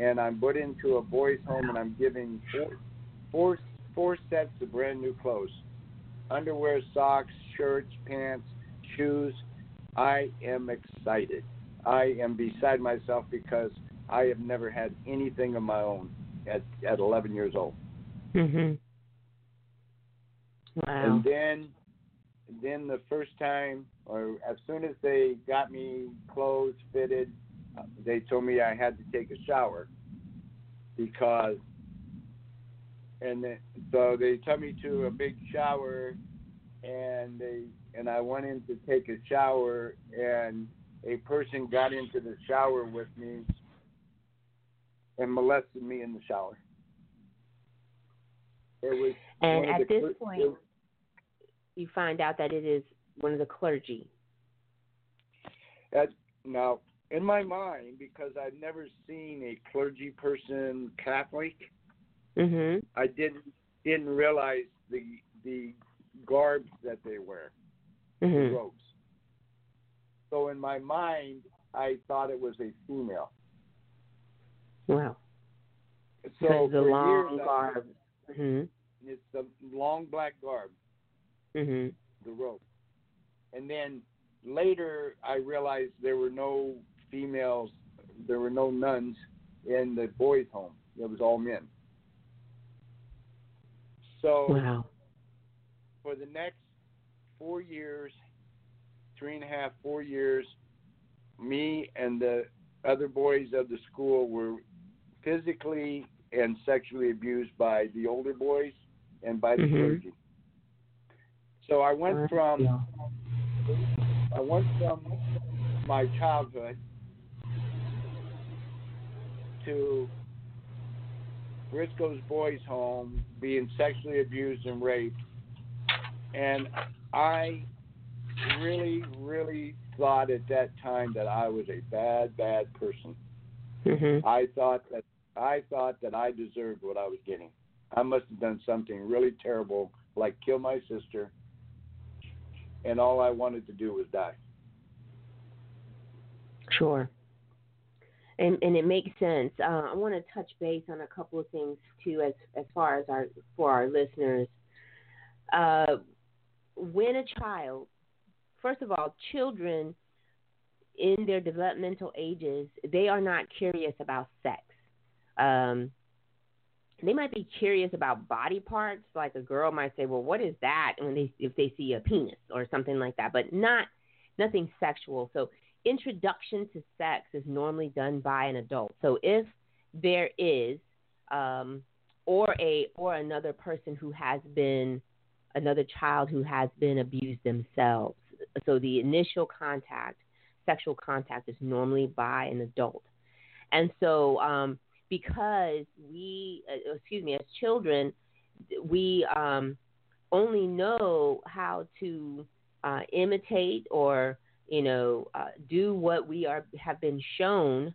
And I'm put into a boys' home, and I'm given four, four, four sets of brand new clothes: underwear, socks, shirts, pants, shoes. I am excited. I am beside myself because I have never had anything of my own at at 11 years old. Mhm. Wow. And then, then the first time, or as soon as they got me clothes fitted, uh, they told me I had to take a shower because, and then, so they took me to a big shower, and they and I went in to take a shower, and a person got into the shower with me and molested me in the shower. It was and at this point, you find out that it is one of the clergy. That, now, in my mind, because I've never seen a clergy person Catholic, Mhm. I didn't didn't realize the the garbs that they wear, the Mhm. robes. So in my mind, I thought it was a female. Wow. So the long years, I- garb. Mhm. it's the long black garb, Mm-hmm. the robe, and then later I realized there were no females, there were no nuns in the boys' home. It was all men. So Wow. for the next four years, three and a half, four years, me and the other boys of the school were physically and sexually abused by the older boys and by the Mhm. clergy. So I went from Yeah. I went from my childhood to Briscoe's boys' home being sexually abused and raped. And I really, really thought at that time that I was a bad, bad person. Mhm. I thought that I thought that I deserved what I was getting. I must have done something really terrible, like kill my sister, and all I wanted to do was die. Sure. And and it makes sense. Uh, I want to touch base on a couple of things too, as as far as our for our listeners. Uh, when a child, first of all, children in their developmental ages, they are not curious about sex. Um, they might be curious about body parts. Like a girl might say, "Well, what is that?" When they if they see a penis or something like that, but not nothing sexual. So introduction to sex is normally done by an adult. So if there is um, or a or another person who has been another child who has been abused themselves. So the initial contact, sexual contact, is normally by an adult. And so um, because we, uh, excuse me, as children, we um, only know how to uh, imitate or you know uh, do what we are have been shown.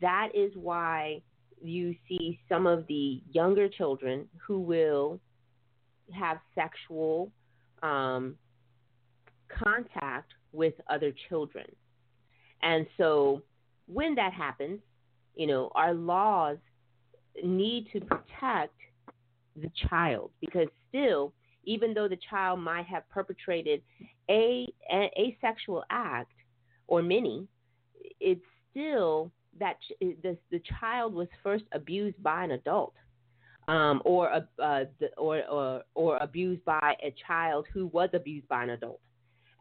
That is why you see some of the younger children who will have sexual um, contact with other children. And so when that happens, you know, our laws need to protect the child because still, even though the child might have perpetrated a, a, a sexual act or many, it's still that the, the child was first abused by an adult. um, or, uh, or, or, or abused by a child who was abused by an adult.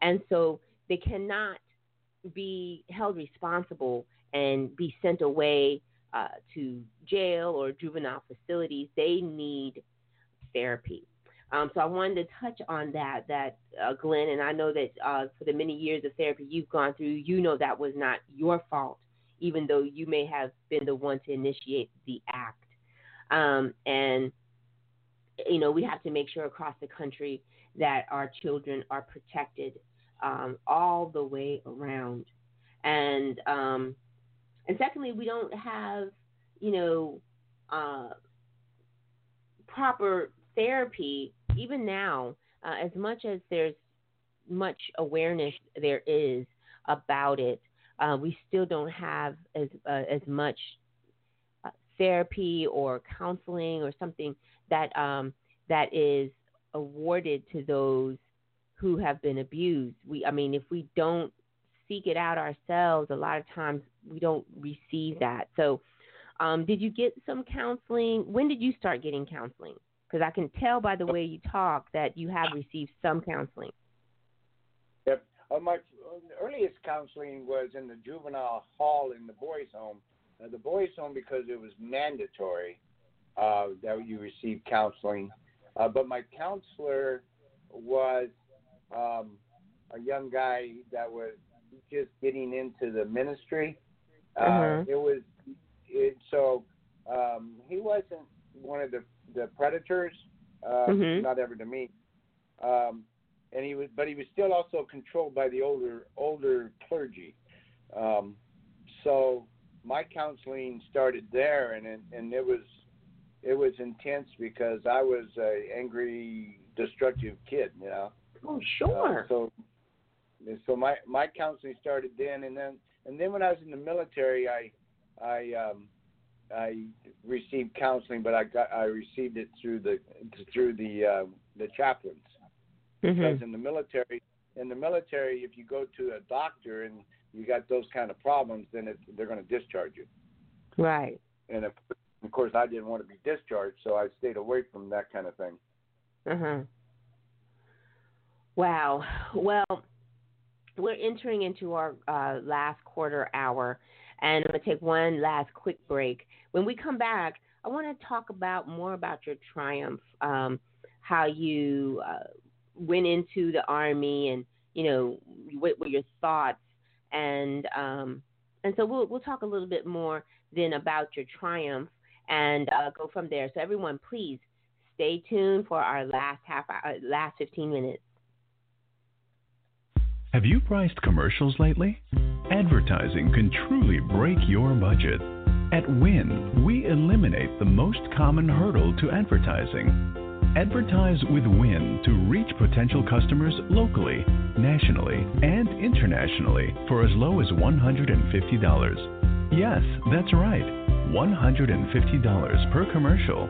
And so they cannot be held responsible and be sent away uh, to jail or juvenile facilities. They need therapy. Um, so I wanted to touch on that, that uh, Glen, and I know that uh, for the many years of therapy you've gone through, you know that was not your fault, even though you may have been the one to initiate the act. Um, and you know we have to make sure across the country that our children are protected um, all the way around. And um, and secondly, we don't have you know uh, proper therapy even now. Uh, as much as there's much awareness there is about it, uh, we still don't have as uh, as much uh, therapy or counseling or something that um, that is awarded to those who have been abused. We, I mean, if we don't seek it out ourselves, a lot of times we don't receive that. So, um, did you get some counseling? When did you start getting counseling? Because I can tell by the way you talk that you have received some counseling. Yep. Uh, my earliest counseling was in the juvenile hall in the boys' home. Uh, the boys' home because it was mandatory uh, that you receive counseling. Uh, but my counselor was um, a young guy that was just getting into the ministry. Uh, Mhm. It was it, so um, he wasn't one of the the predators, uh, Mhm. not ever to me. Um, and he was, but he was still also controlled by the older older clergy. Um, so my counseling started there, and it, and it was it was intense because I was a angry, destructive kid, you know. Oh, Uh, sure. So, so my my counseling started then, and then and then when I was in the military, I I um, I received counseling, but I got I received it through the through the uh, the chaplains Mhm. because in the military in the military, if you go to a doctor and you got those kind of problems, then it, they're going to discharge you. Right. And of, of course, I didn't want to be discharged, so I stayed away from that kind of thing. Uh huh. Wow. Well, we're entering into our uh, last quarter hour, and I'm going to take one last quick break. When we come back, I want to talk about more about your triumph, um, how you uh, went into the army, and you know what were your thoughts, and um, and so we'll we'll talk a little bit more then about your triumph and uh, go from there. So everyone, please stay tuned for our last half hour, last 15 minutes. Have you priced commercials lately? Advertising can truly break your budget. At Win, we eliminate the most common hurdle to advertising. Advertise with Win to reach potential customers locally, nationally, and internationally for as low as $150. Yes, that's right, $150 per commercial.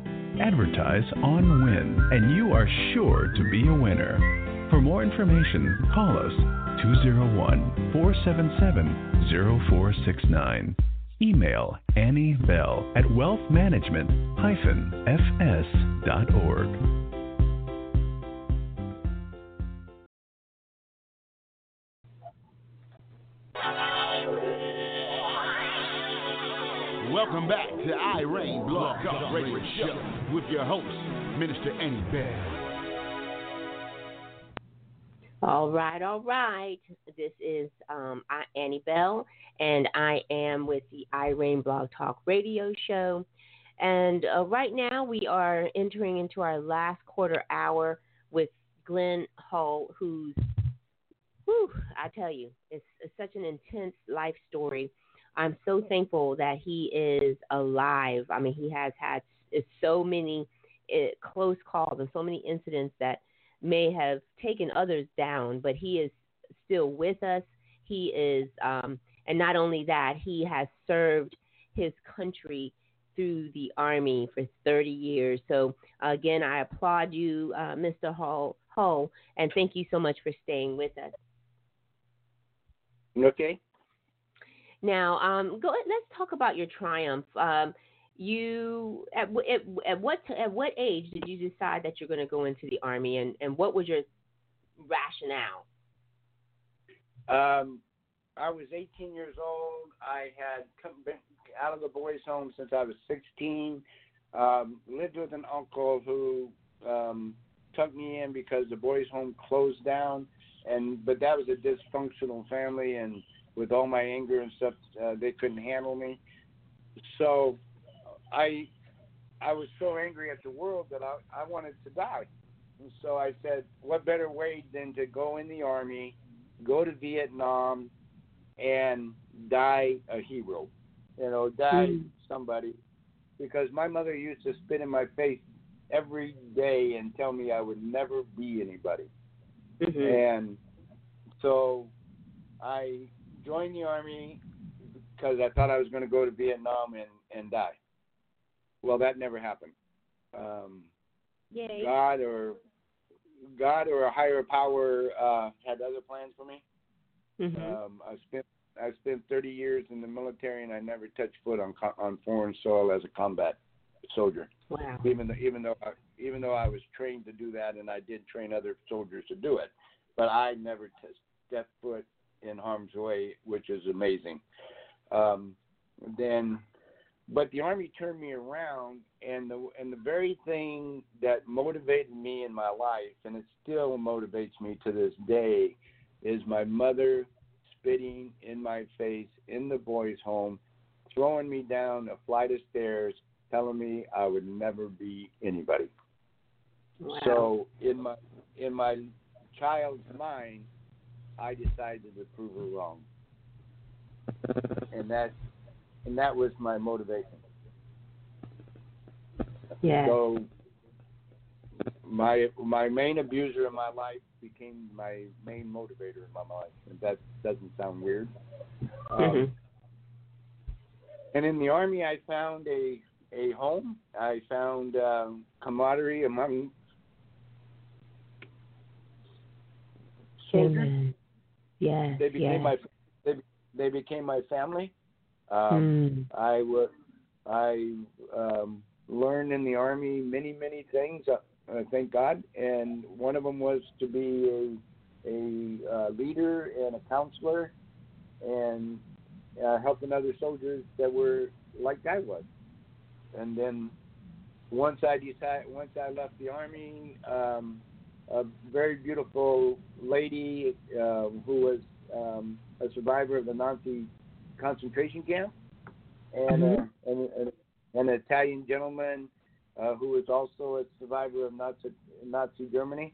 Advertise on Win, and you are sure to be a winner. For more information, call us 201 477 0469. Email Annie Bell at wealthmanagement-fs.org. Welcome back to I Reign Blog Talk Radio Show with your host, Minister Annie Bell. All right, all right. This is um, Annie Bell, and I am with the iReign Blog Talk Radio Show. And uh, right now, we are entering into our last quarter hour with Glen Hull, who's, whew, I tell you, it's, it's such an intense life story. I'm so thankful that he is alive. I mean, he has had so many uh, close calls and so many incidents that may have taken others down, but he is still with us. He is, um, and not only that, he has served his country through the Army for 30 years. So, again, I applaud you, uh, Mr. Hull, Hull, and thank you so much for staying with us. Okay. Now, um, go. Let's talk about your triumph. Um, you at, at at what at what age did you decide that you're going to go into the army, and and what was your rationale? Um, I was 18 years old. I had come, been out of the boys' home since I was 16. Um, lived with an uncle who um, took me in because the boys' home closed down, and but that was a dysfunctional family, and with all my anger and stuff, uh, they couldn't handle me. So I I was so angry at the world that I, I wanted to die. And so I said, what better way than to go in the army, go to Vietnam, and die a hero, you know, die Mm. somebody. Because my mother used to spit in my face every day and tell me I would never be anybody. Mm-hmm. And so I joined the army because I thought I was going to go to Vietnam and, and die. Well, that never happened. Um, Yay. God or God or a higher power uh, had other plans for me. Mm-hmm. Um, I spent I spent 30 years in the military and I never touched foot on on foreign soil as a combat soldier. wow. Even though even though I, even though I was trained to do that and I did train other soldiers to do it, but I never t- stepped foot in harm's way, which is amazing. Um, then, but the army turned me around, and the and the very thing that motivated me in my life, and it still motivates me to this day, is my mother spitting in my face in the boys' home, throwing me down a flight of stairs, telling me I would never be anybody. Wow. So in my in my child's mind, I decided to prove her wrong, and that and that was my motivation. yeah. So my my main abuser in my life became my main motivator in my life, and that doesn't sound weird. Um, Mhm. And in the army, I found a a home. I found um, camaraderie among soldiers. Yes. They became yes. my they, they became my family. Um, Mm. I was I um, learned in the army many many things. Uh, uh, thank God, and one of them was to be a a uh, leader and a counselor, and uh, helping other soldiers that were like I was. And then once I decided, once I left the army, um, a very beautiful lady uh, who was um, a survivor of the Nazi concentration camp, and, uh, and, and an Italian gentleman uh, who was also a survivor of Nazi Nazi Germany.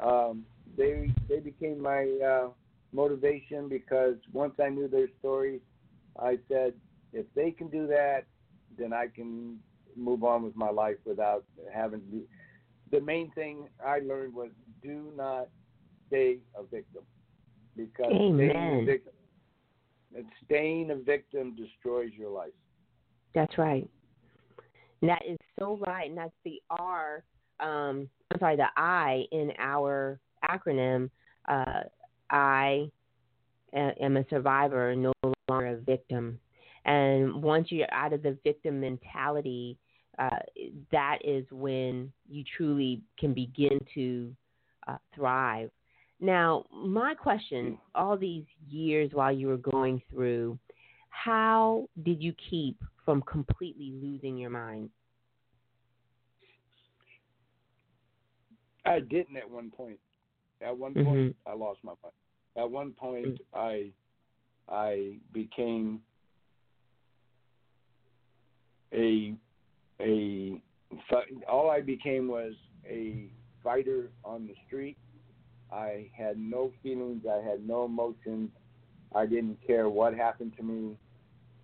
Um, they they became my uh, motivation because once I knew their stories, I said if they can do that, then I can move on with my life without having to be. The main thing I learned was do not stay a victim because staying a Amen. victim, staying a victim destroys your life. That's right. That is so right, and that's the R. Um, I'm sorry, the I in our acronym. Uh, I am a survivor, no longer a victim. And once you're out of the victim mentality, uh, that is when you truly can begin to uh, thrive. Now, my question: all these years while you were going through, how did you keep from completely losing your mind? I didn't at one point. At one Mhm. point, I lost my mind. At one point, I I became a a all I became was a fighter on the street. I had no feelings. I had no emotions. I didn't care what happened to me.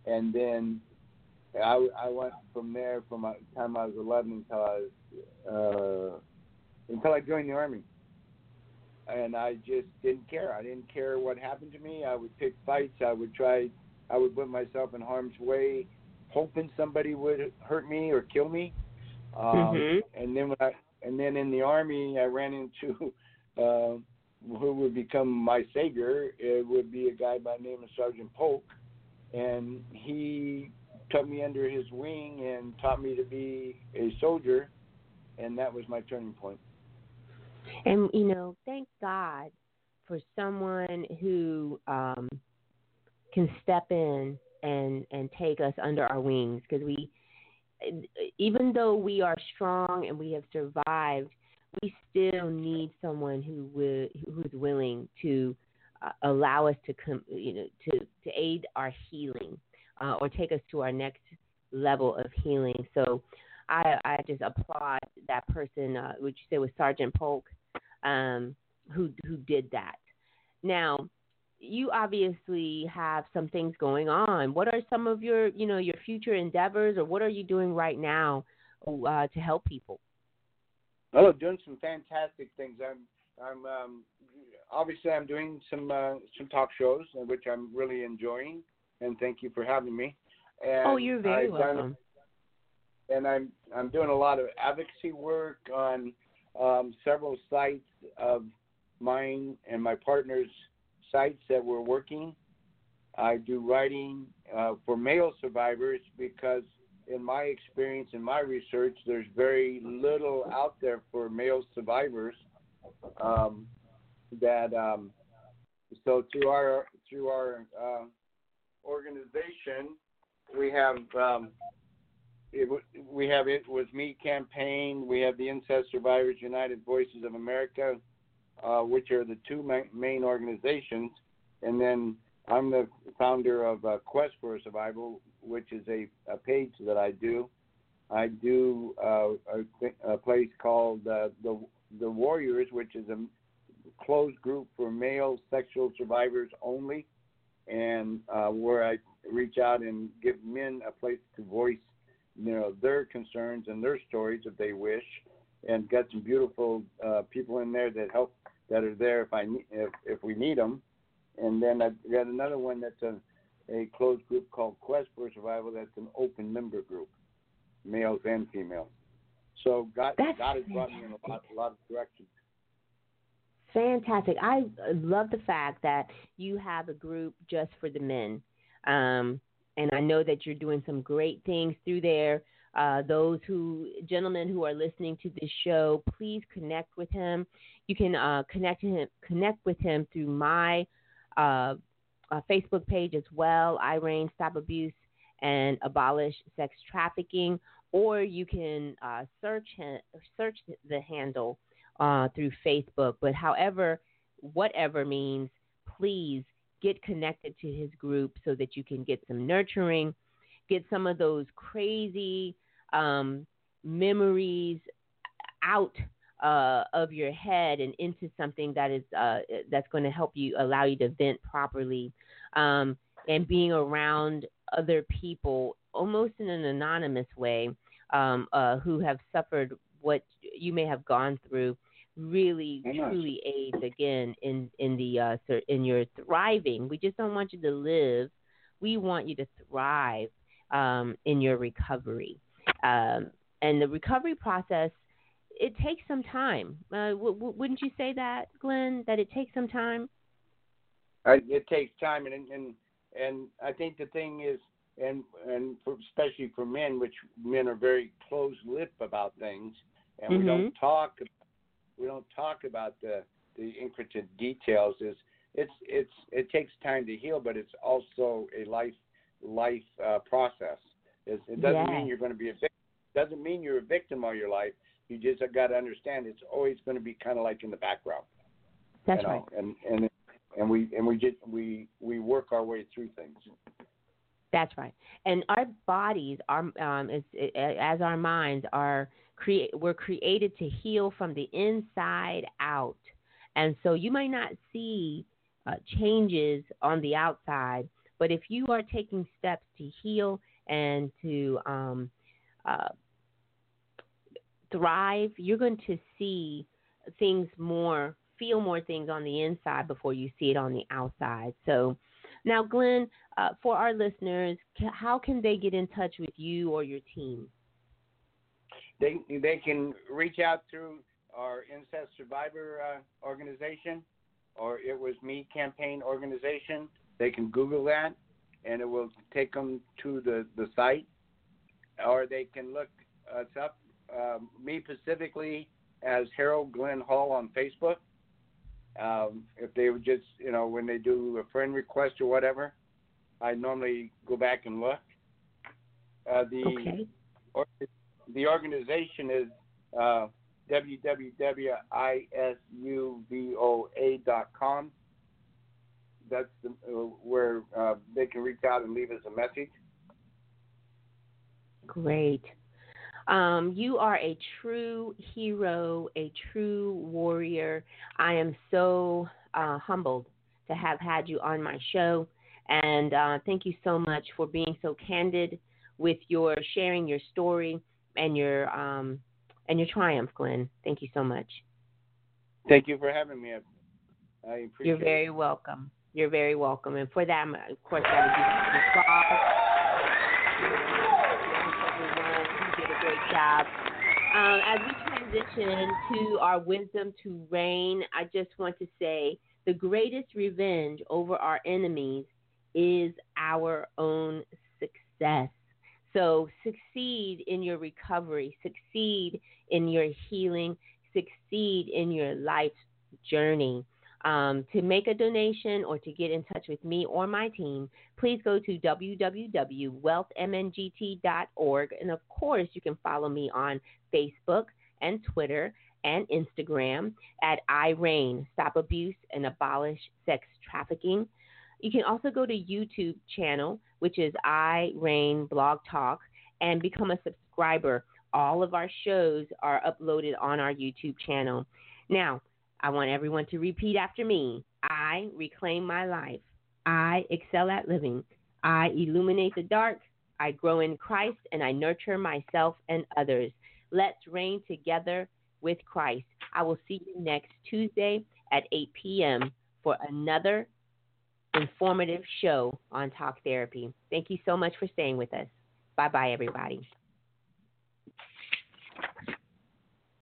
And then I, I went from there from the time I was 11 until I was uh, until I joined the army, and I just didn't care. I didn't care what happened to me. I would pick fights. I would try. I would put myself in harm's way, hoping somebody would hurt me or kill me. Um, Mhm. And then when I and then in the army, I ran into uh, (laughs) who would become my savior. It would be a guy by the name of Sergeant Polk, and he took me under his wing and taught me to be a soldier, and that was my turning point. And you know, thank God for someone who um, can step in and and take us under our wings because we, even though we are strong and we have survived, we still need someone who will who's willing to uh, allow us to come, you know, to to aid our healing uh, or take us to our next level of healing. So. I, I just applaud that person, uh, which you said was Sergeant Polk, um, who who did that. Now, you obviously have some things going on. What are some of your you know your future endeavors, or what are you doing right now uh, to help people? Oh, doing some fantastic things. I'm I'm um, obviously I'm doing some uh, some talk shows, uh, which I'm really enjoying, and thank you for having me. And oh, you're very I've done- welcome. and I'm I'm doing a lot of advocacy work on um, several sites of mine and my partner's sites that we're working. I do writing uh, for male survivors because, in my experience and my research, there's very little out there for male survivors. Um, that um, so through our through our uh, organization, we have um, it, we have it was me campaign. We have the Incest Survivors United Voices of America, uh, which are the two ma- main organizations, and then I'm the founder of uh, Quest for Survival, which is a, a page that I do. I do uh, a, a place called uh, the the Warriors, which is a closed group for male sexual survivors only, and uh, where I reach out and give men a place to voice you know their concerns and their stories if they wish, and got some beautiful uh, people in there that help that are there if I if if we need them, and then I've got another one that's a a closed group called Quest for Survival. That's an open member group, males and females. So God That's God has brought me in a lot a lot of directions. Fantastic. I love the fact that you have a group just for the men. Um, and I know that you're doing some great things through there. Uh, those who, gentlemen who are listening to this show, please connect with him. You can uh, connect him, connect with him through my uh, uh, Facebook page as well. iReign Stop Abuse and Abolish Sex Trafficking, or you can uh, search search the handle through Facebook. But however, whatever means, please get connected to his group so that you can get some nurturing, get some of those crazy um, memories out uh, of your head and into something that is uh, that's going to help you allow you to vent properly, um, and being around other people almost in an anonymous way um, uh, who have suffered what you may have gone through really truly aids again in in the uh in your thriving. We just don't want you to live. We want you to thrive um in your recovery um and the recovery process it takes some time uh w- w- wouldn't you say that glen that it takes some time Uh, it takes time, and and and I think the thing is, and and for, especially for men, which men are very close-lipped about things, and we don't talk, we don't talk about the the intricate details. Is it's it's it takes time to heal, but it's also a life life uh, process. It's, it doesn't Yes. mean you're going to be a victim. Doesn't mean you're a victim all your life. You just got to understand it's always going to be kind of like in the background that's you know, right and and and we and we just we we work our way through things. That's right. And our bodies are um, as, as our minds are create we're created to heal from the inside out. And so you might not see uh, changes on the outside, but if you are taking steps to heal and to um, uh, thrive, you're going to see things more, feel more things on the inside before you see it on the outside. So, now, Glen, uh, for our listeners, how can they get in touch with you or your team? They they can reach out through our incest survivor uh, organization, or it was me campaign organization. They can Google that, and it will take them to the the site, or they can look us up. Um, me specifically as Harold Glen Hull on Facebook. Um, if they would just, you know, when they do a friend request or whatever, I normally go back and look. Uh, the okay. or, the organization is uh, www.isuvoa.com. That's the, uh, where uh, they can reach out and leave us a message. Great. Um, you are a true hero, a true warrior. I am so uh, humbled to have had you on my show. And uh, thank you so much for being so candid with your sharing your story and your um, and your triumph, Glen. Thank you so much. Thank you for having me. I appreciate You're very it. welcome. You're very welcome. And for that, of course, I would great job. Um, as we transition to our wisdom to reign, I just want to say the greatest revenge over our enemies is our own success. So succeed in your recovery, succeed in your healing, succeed in your life journey. Um, to make a donation or to get in touch with me or my team, please go to www.wealthmngt.org. And of course, you can follow me on Facebook and Twitter and Instagram at iReign, Stop Abuse and Abolish Sex Trafficking. You can also go to YouTube channel, which is I Reign Blog Talk, and become a subscriber. All of our shows are uploaded on our YouTube channel. Now, I want everyone to repeat after me. I reclaim my life. I excel at living. I illuminate the dark. I grow in Christ and I nurture myself and others. Let's reign together with Christ. I will see you next Tuesday at 8 p.m. for another informative show on Talk Therapy. Thank you so much for staying with us. Bye bye, everybody.